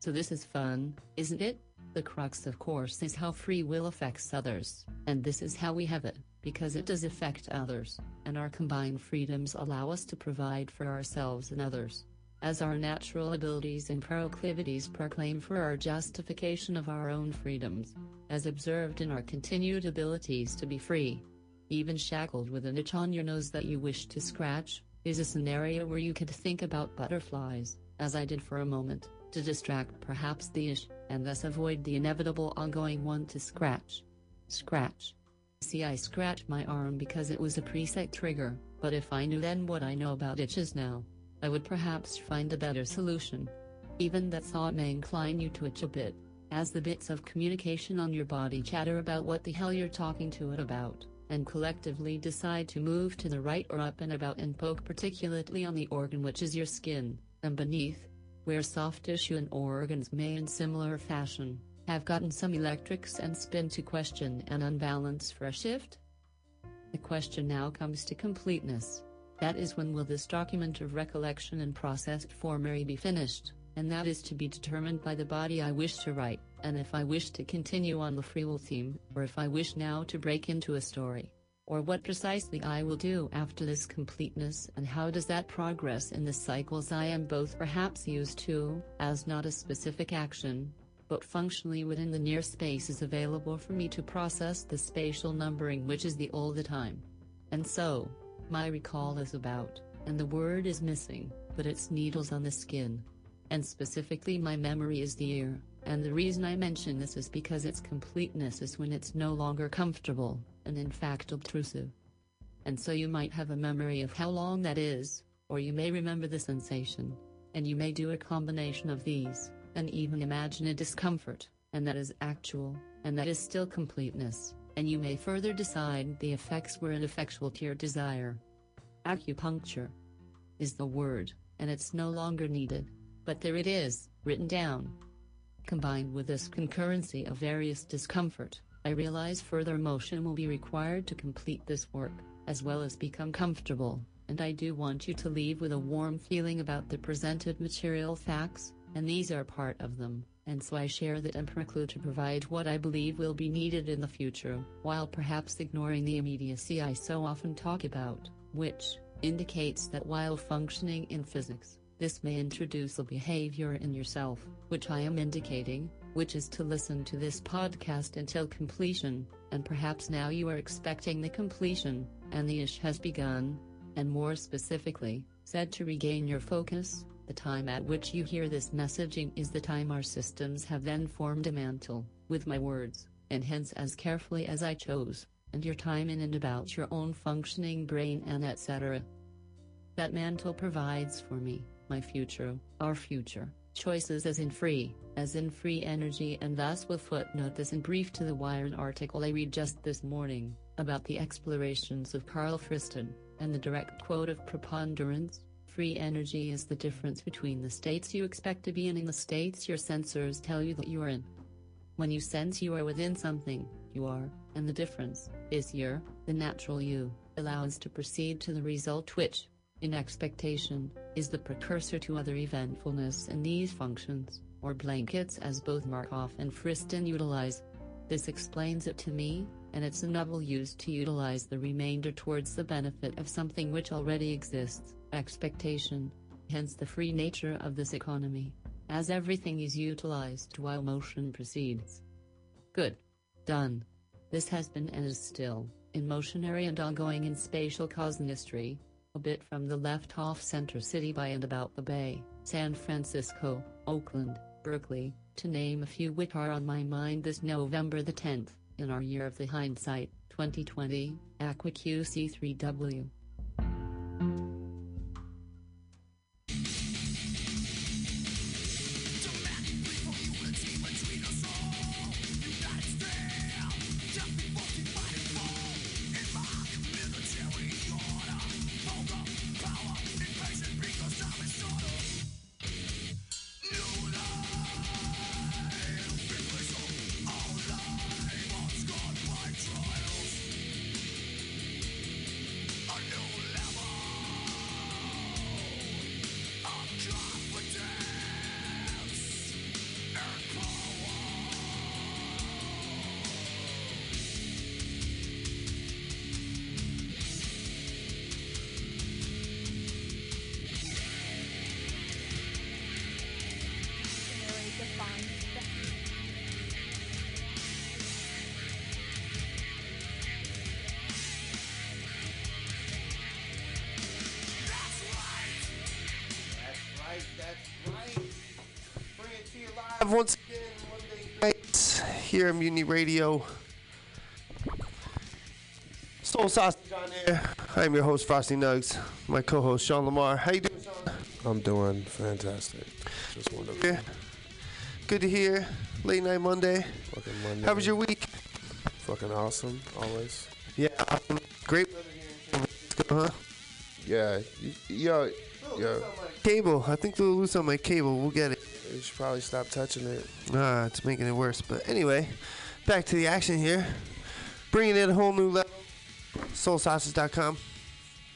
H: So this is fun, isn't it? The crux of course is how free will affects others, and this is how we have it, because it does affect others, and our combined freedoms allow us to provide for ourselves and others. As our natural abilities and proclivities proclaim for our justification of our own freedoms, as observed in our continued abilities to be free. Even shackled with an itch on your nose that you wish to scratch, is a scenario where you could think about butterflies, as I did for a moment, to distract perhaps the itch, and thus avoid the inevitable ongoing one to scratch. Scratch. See I scratched my arm because it was a preset trigger, but if I knew then what I know about itches now, I would perhaps find a better solution. Even that thought may incline you to itch a bit, as the bits of communication on your body chatter about what the hell you're talking to it about, and collectively decide to move to the right or up and about and poke particularly on the organ which is your skin, and beneath, where soft tissue and organs may in similar fashion, have gotten some electrics and spin to question and unbalance for a shift? The question now comes to completeness. That is when will this document of recollection and processed formery be finished, and that is to be determined by the body I wish to write, and if I wish to continue on the free will theme, or if I wish now to break into a story, or what precisely I will do after this completeness and how does that progress in the cycles I am both perhaps used to, as not a specific action, but functionally within the near space is available for me to process the spatial numbering which is the all the time. And so, my recall is about, and the word is missing, but it's needles on the skin. And specifically my memory is the ear, and the reason I mention this is because its completeness is when it's no longer comfortable, and in fact obtrusive. And so you might have a memory of how long that is, or you may remember the sensation, and you may do a combination of these, and even imagine a discomfort, and that is actual, and that is still completeness and you may further decide the effects were ineffectual to your desire. Acupuncture is the word, and it's no longer needed, but there it is, written down. Combined with this concurrency of various discomfort, I realize further motion will be required to complete this work, as well as become comfortable, and I do want you to leave with a warm feeling about the presented material facts, and these are part of them and so I share that and preclude to provide what I believe will be needed in the future, while perhaps ignoring the immediacy I so often talk about, which indicates that while functioning in physics, this may introduce a behavior in yourself, which I am indicating, which is to listen to this podcast until completion, and perhaps now you are expecting the completion, and the ish has begun, and more specifically, said to regain your focus, the time at which you hear this messaging is the time our systems have then formed a mantle, with my words, and hence as carefully as I chose, and your time in and about your own functioning brain and etc. That mantle provides for me, my future, our future, choices as in free, as in free energy and thus will footnote this in brief to the Wired article I read just this morning, about the explorations of Karl Friston, and the direct quote of preponderance, Free energy is the difference between the states you expect to be in and the states your sensors tell you that you are in. When you sense you are within something, you are, and the difference is your, the natural you, allows to proceed to the result which, in expectation, is the precursor to other eventfulness in these functions, or blankets as both Markov and Friston utilize. This explains it to me, and it's a novel used to utilize the remainder towards the benefit of something which already exists expectation, hence the free nature of this economy, as everything is utilized while motion proceeds. Good. Done. This has been and is still, in motionary and ongoing in spatial cosmistry, a bit from the left off center city by and about the bay, San Francisco, Oakland, Berkeley, to name a few which are on my mind this November the 10th, in our year of the hindsight, 2020,
I: AquaQC3W. Here at Mutiny Radio. Soul Sausage on air. I'm your host, Frosty Nugs. My co-host, Sean Lamar. How you doing, Sean?
J: I'm doing fantastic. Just wonderful.
I: Here. Good to hear. Late night Monday.
J: Fucking Monday.
I: How was your week?
J: Fucking awesome, always.
I: Yeah, um, great weather here in San Francisco, huh?
J: Yeah, yo, yo,
I: Cable. I think they'll lose on my cable. We'll get it.
J: Probably stop touching it.
I: Ah, it's making it worse. But anyway, back to the action here. Bringing in a whole new level. SoulSausage.com.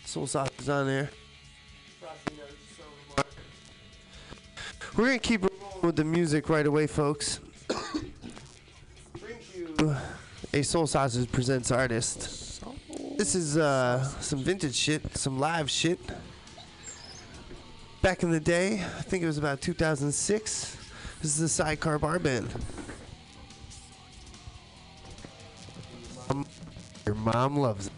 I: Soul Sausage on there. We're going to keep rolling with the music right away, folks. A Soul Sausage Presents artist. This is uh, some vintage shit, some live shit. Back in the day, I think it was about 2006. This is the Sidecar Bar Band. Your mom loves it.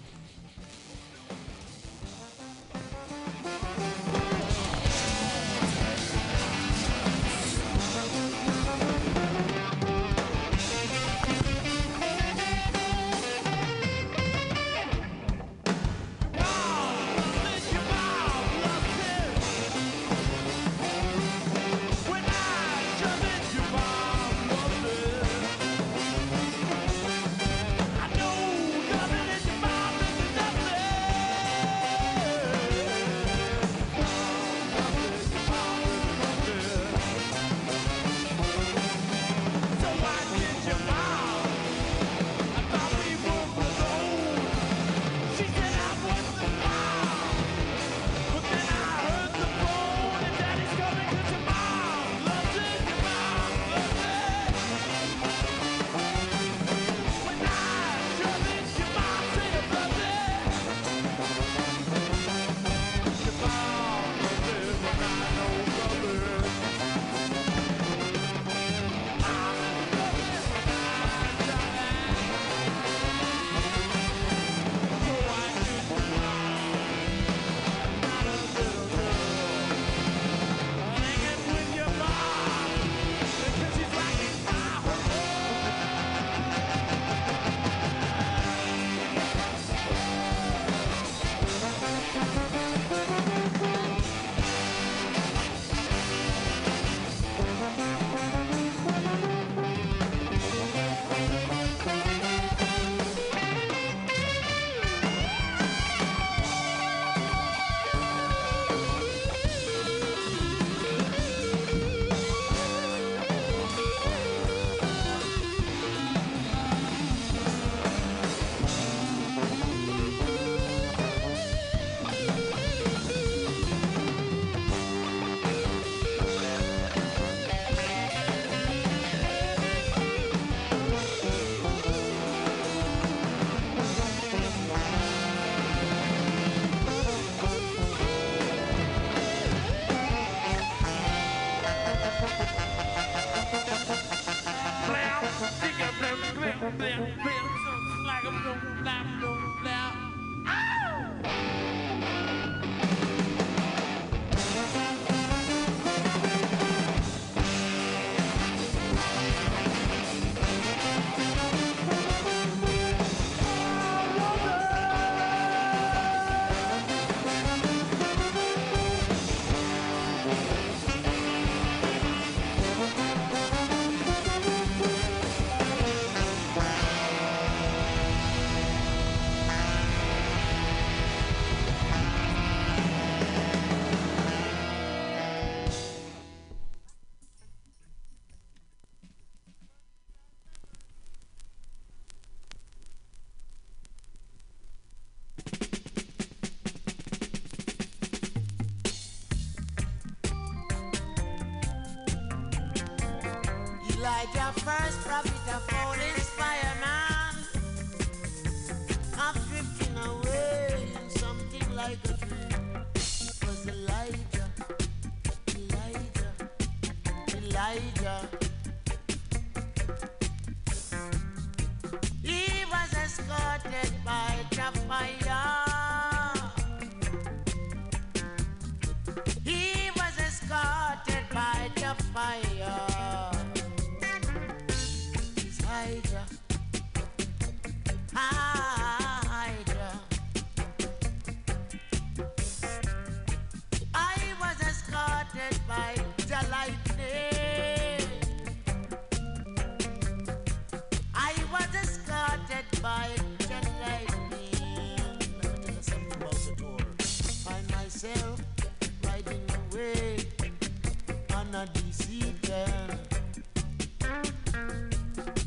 K: DC pen.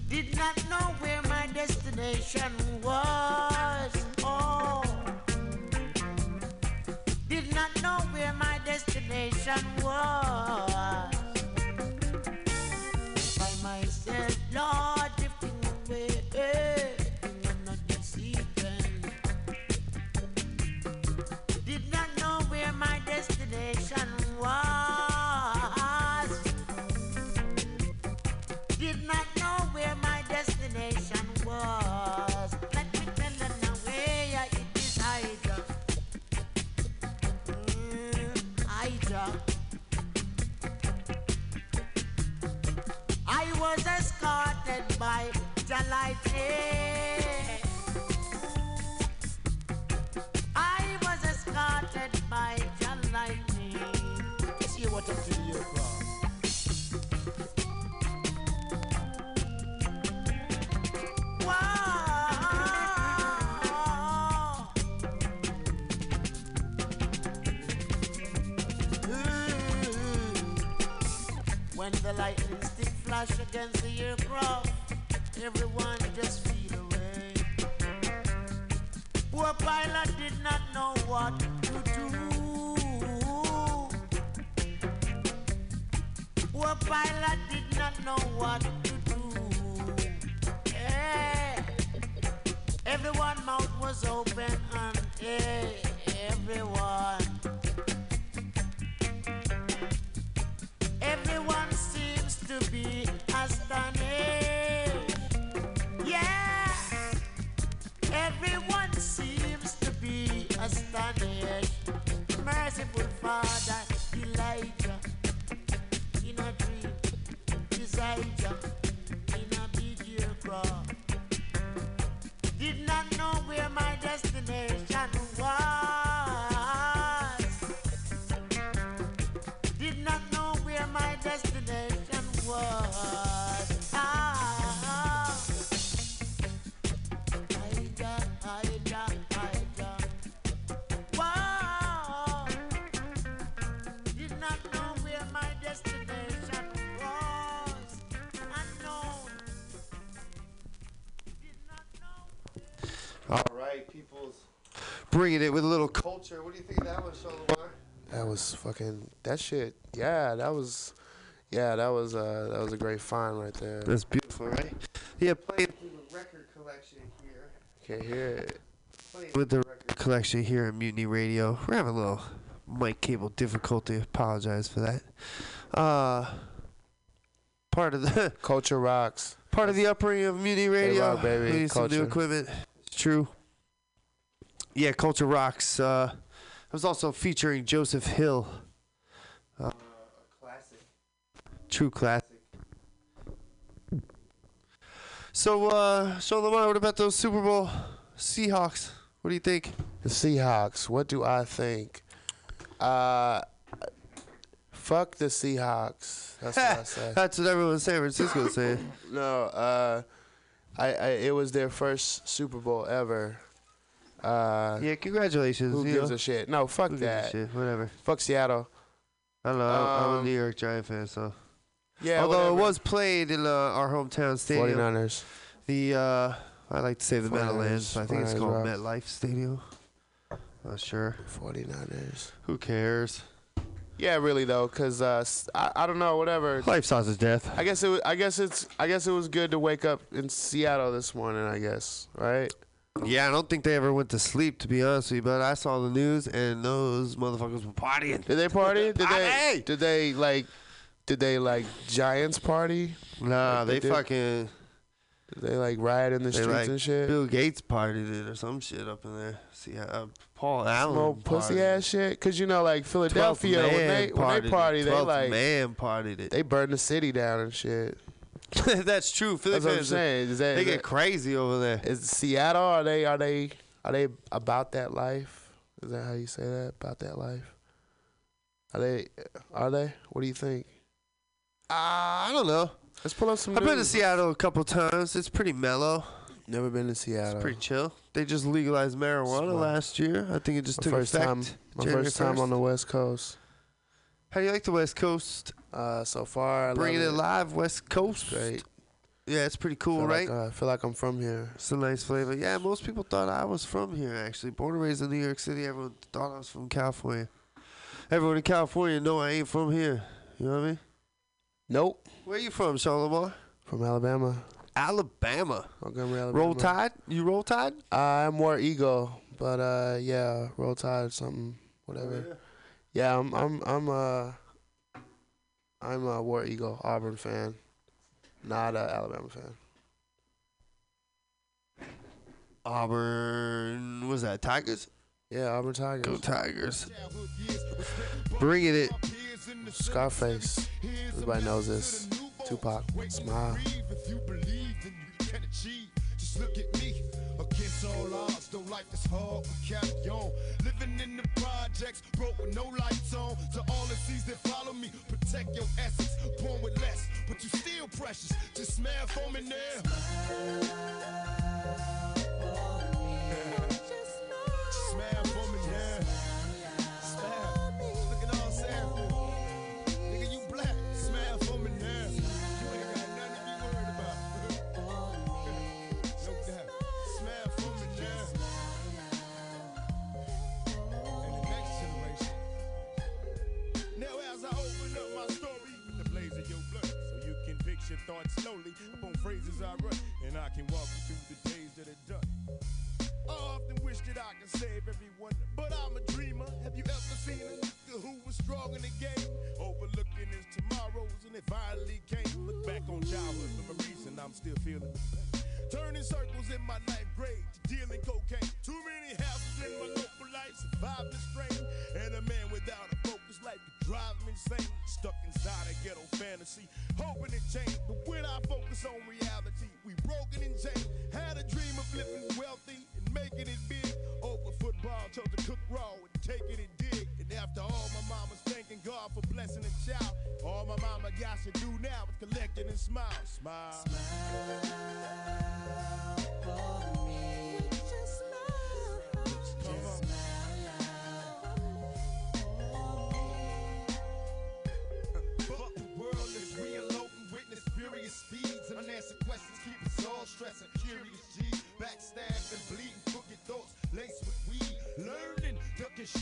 K: Did not know where my destination
I: Bringing it with a little culture. What do you think of that one, Sean Lamar?
J: That was fucking that shit. Yeah, that was. Yeah, that was uh that was a great find right there.
I: That's beautiful, right? Yeah, playing through the record collection here.
J: Can't hear it.
I: Playing with the record collection here at Mutiny Radio. We're having a little mic cable difficulty. Apologize for that. Uh, part of the
J: culture rocks.
I: Part of the upbringing of Mutiny Radio.
J: rock, baby.
I: We need some new equipment. It's true. Yeah, culture rocks. Uh, it was also featuring Joseph Hill. Uh, classic. True classic. So, uh, so Lamar, what about those Super Bowl Seahawks? What do you think?
J: The Seahawks. What do I think? Uh, fuck the Seahawks. That's what I [laughs] say.
I: That's what everyone in San Francisco is saying. [laughs]
J: No, uh, I, I it was their first Super Bowl ever. Uh,
I: yeah, congratulations.
J: Who gives
I: know.
J: a shit? No, fuck
I: Who
J: that.
I: shit? Whatever.
J: Fuck Seattle.
I: I don't know. I'm, I'm a
J: Um,
I: New York Giant fan, so.
J: Yeah,
I: Although it was played in uh, our hometown stadium.
J: 49ers.
I: The uh, I like to say the
J: 49ers,
I: Meadowlands. but I think it's called. MetLife Stadium. Not sure.
J: 49ers.
I: Who cares?
J: Yeah, really though, cause uh, I, I don't know, whatever.
I: Life sauce is death.
J: I guess it. I guess it's. I guess it was good to wake up in Seattle this morning. I guess, right?
I: Yeah, I don't think they ever went to sleep, to be honest with you. But I saw the news, and those motherfuckers were partying.
J: Did they party? [laughs] Did they? Did they like? Did they like Giants party?
I: Nah,
J: Like
I: they,
J: did?
I: fucking.
J: Did they like riot in the
I: They
J: streets
I: like
J: and shit?
I: Bill Gates partied it or some shit up in there. See, uh, Paul Allen.
J: Old pussy ass shit. Cause you know, like Philadelphia, when they when they party, they
I: 12th
J: like
I: man partied it.
J: they burned the city down and shit. [laughs]
I: That's true. Philly
J: That's what I'm
I: fans,
J: saying. Is that,
I: They
J: is
I: get
J: that-
I: crazy over there.
J: Is Seattle? Are they? Are they? Are they about that life? Is that how you say that? About that life? Are they? Are they? What do you think?
I: Uh, I don't know.
J: Let's pull up some.
I: I've been to. Seattle a couple times. It's pretty mellow.
J: Never been to Seattle.
I: It's pretty chill. They just legalized marijuana
J: Smart.
I: last year. I think it just
J: my
I: took
J: first
I: effect.
J: time. My
I: January
J: first time on the West Coast.
I: How do you like the West Coast?
J: Uh, so far, I
I: Bringing it
J: love
I: live, West Coast.
J: Great.
I: Yeah, it's pretty cool,
J: Feel
I: right?
J: Like, uh, I feel like I'm from here.
I: It's a nice flavor. Yeah, most people thought I was from here, actually. Born and raised in New York City, everyone thought I was from California. Everyone in California know I ain't from here. You know what I mean?
J: Nope.
I: Where you from, Lamar?
J: From Alabama.
I: Alabama.
J: Montgomery, Alabama.
I: Roll Tide? You Roll Tide?
J: I'm more ego, but uh, yeah, Roll Tide, or something, whatever. yeah. I'm, I'm, I'm, uh, I'm a War Eagle Auburn fan, not a Alabama fan.
I: Auburn. was that? Tigers?
J: Yeah, Auburn Tigers.
I: Go Tigers. Bringing it.
J: Scarface. Everybody knows this. Tupac. Smile.
L: If you believe, then you can achieve. Just look at. Against all odds, though life is hard, we carry on. Living in the projects, broke with no lights on. To all the seas that follow me, protect your essence. Born with less, but you still precious. Just smell for me now. Smile for thoughts slowly upon phrases I write, and I can walk you through the days that are done. I often wish that I could save everyone, but I'm a dreamer. Have you ever seen a nigga who was strong in the game? Overlooking his tomorrows, and it finally came. Look back on childhood memories, reason, I'm still feeling the pain. Turning circles in my ninth grade, dealing cocaine. Too many houses in my local life, surviving the strain. And a man without a focus life could drive him insane. Stuck inside a ghetto fantasy, hoping to change. But when I focus on reality, we broken and chained. Had a dream of living wealthy and making it big. Over football, chose to cook raw and taking it dig. And after all, my mama's thanking God for blessing a child. All my mama got to do now is collect it and smile. Smile. Come on. Fuck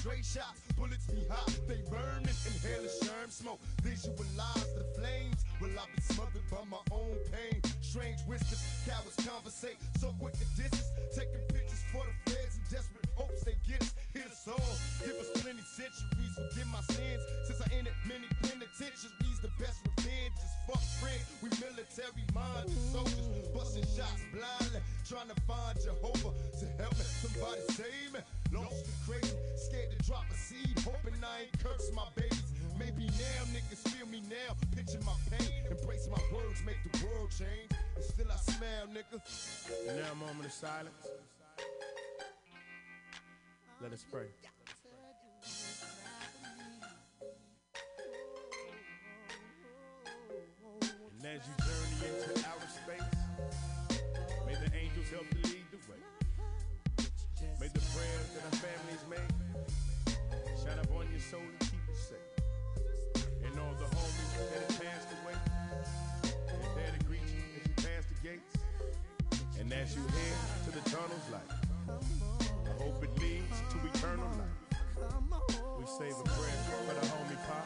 L: straight shots, bullets be hot, they burning. Inhaling sherm smoke, visualize the flames. Will I be smothered by my own pain? Strange whispers, cowards conversate, so quick to distance. Taking pictures for the feds in desperate hopes they get us. Hit us all, give us plenty centuries, forgive my sins. Since I ended many penitentiaries, the best revenge is fuck friends. We military minded soldiers, busting shots blindly, trying to find Jehovah to help me. Somebody save me. Lost and crazy, scared to drop a seed, hoping I ain't curse my babies. Maybe now niggas feel me now, my pain, embrace my words, make the world change. And still I nigga. And now a moment of silence. Let us pray. And as you head to the tunnel's light, I hope it leads to eternal life. We save a prayer for the homie pop.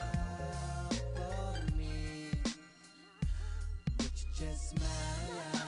L: Just smile.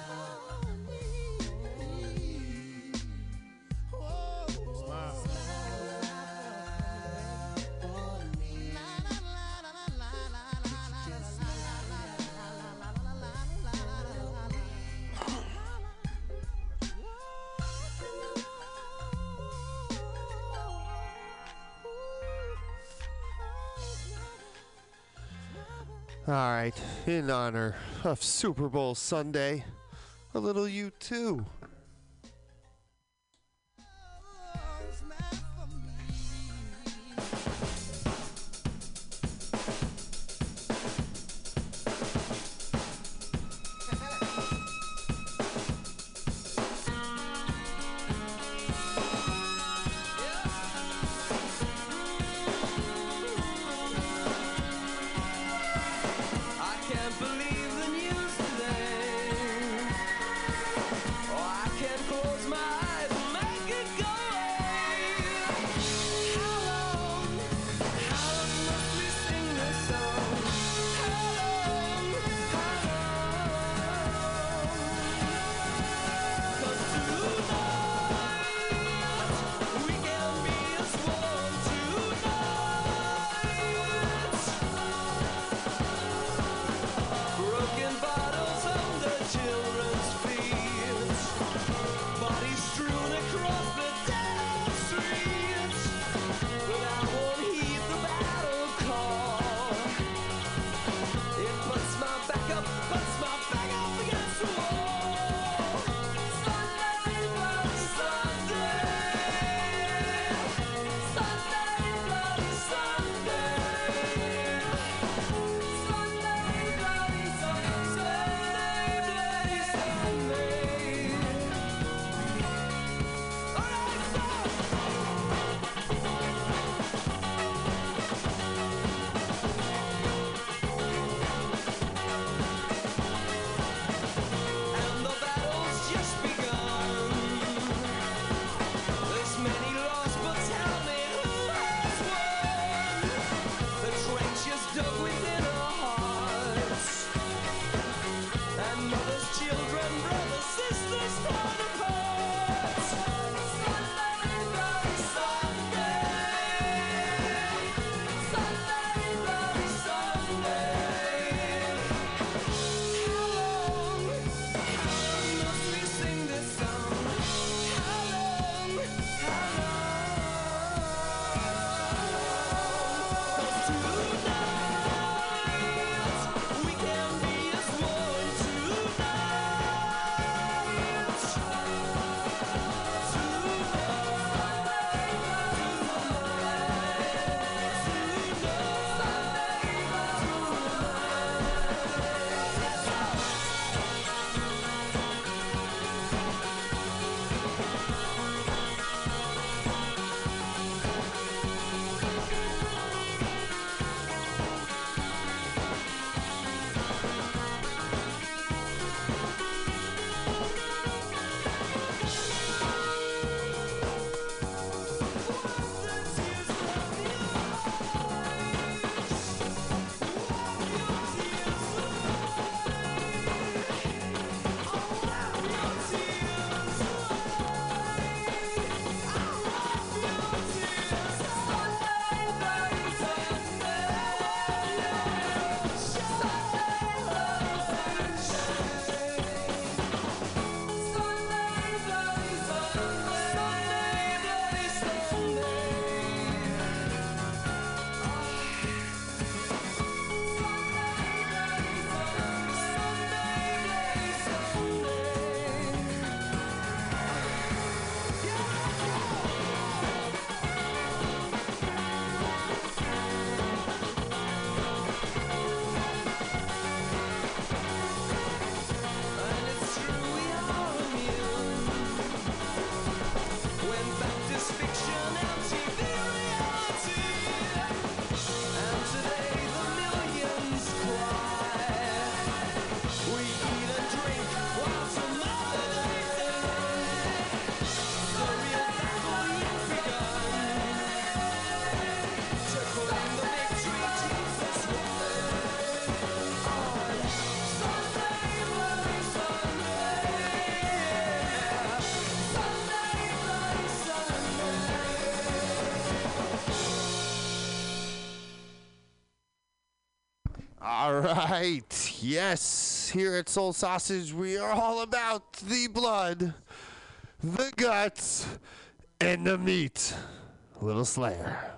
M: All right, in honor of Super Bowl Sunday, a little U2. right. Yes, here at Soul Sausage, we are all about the blood, the guts, and the meat. Little Slayer.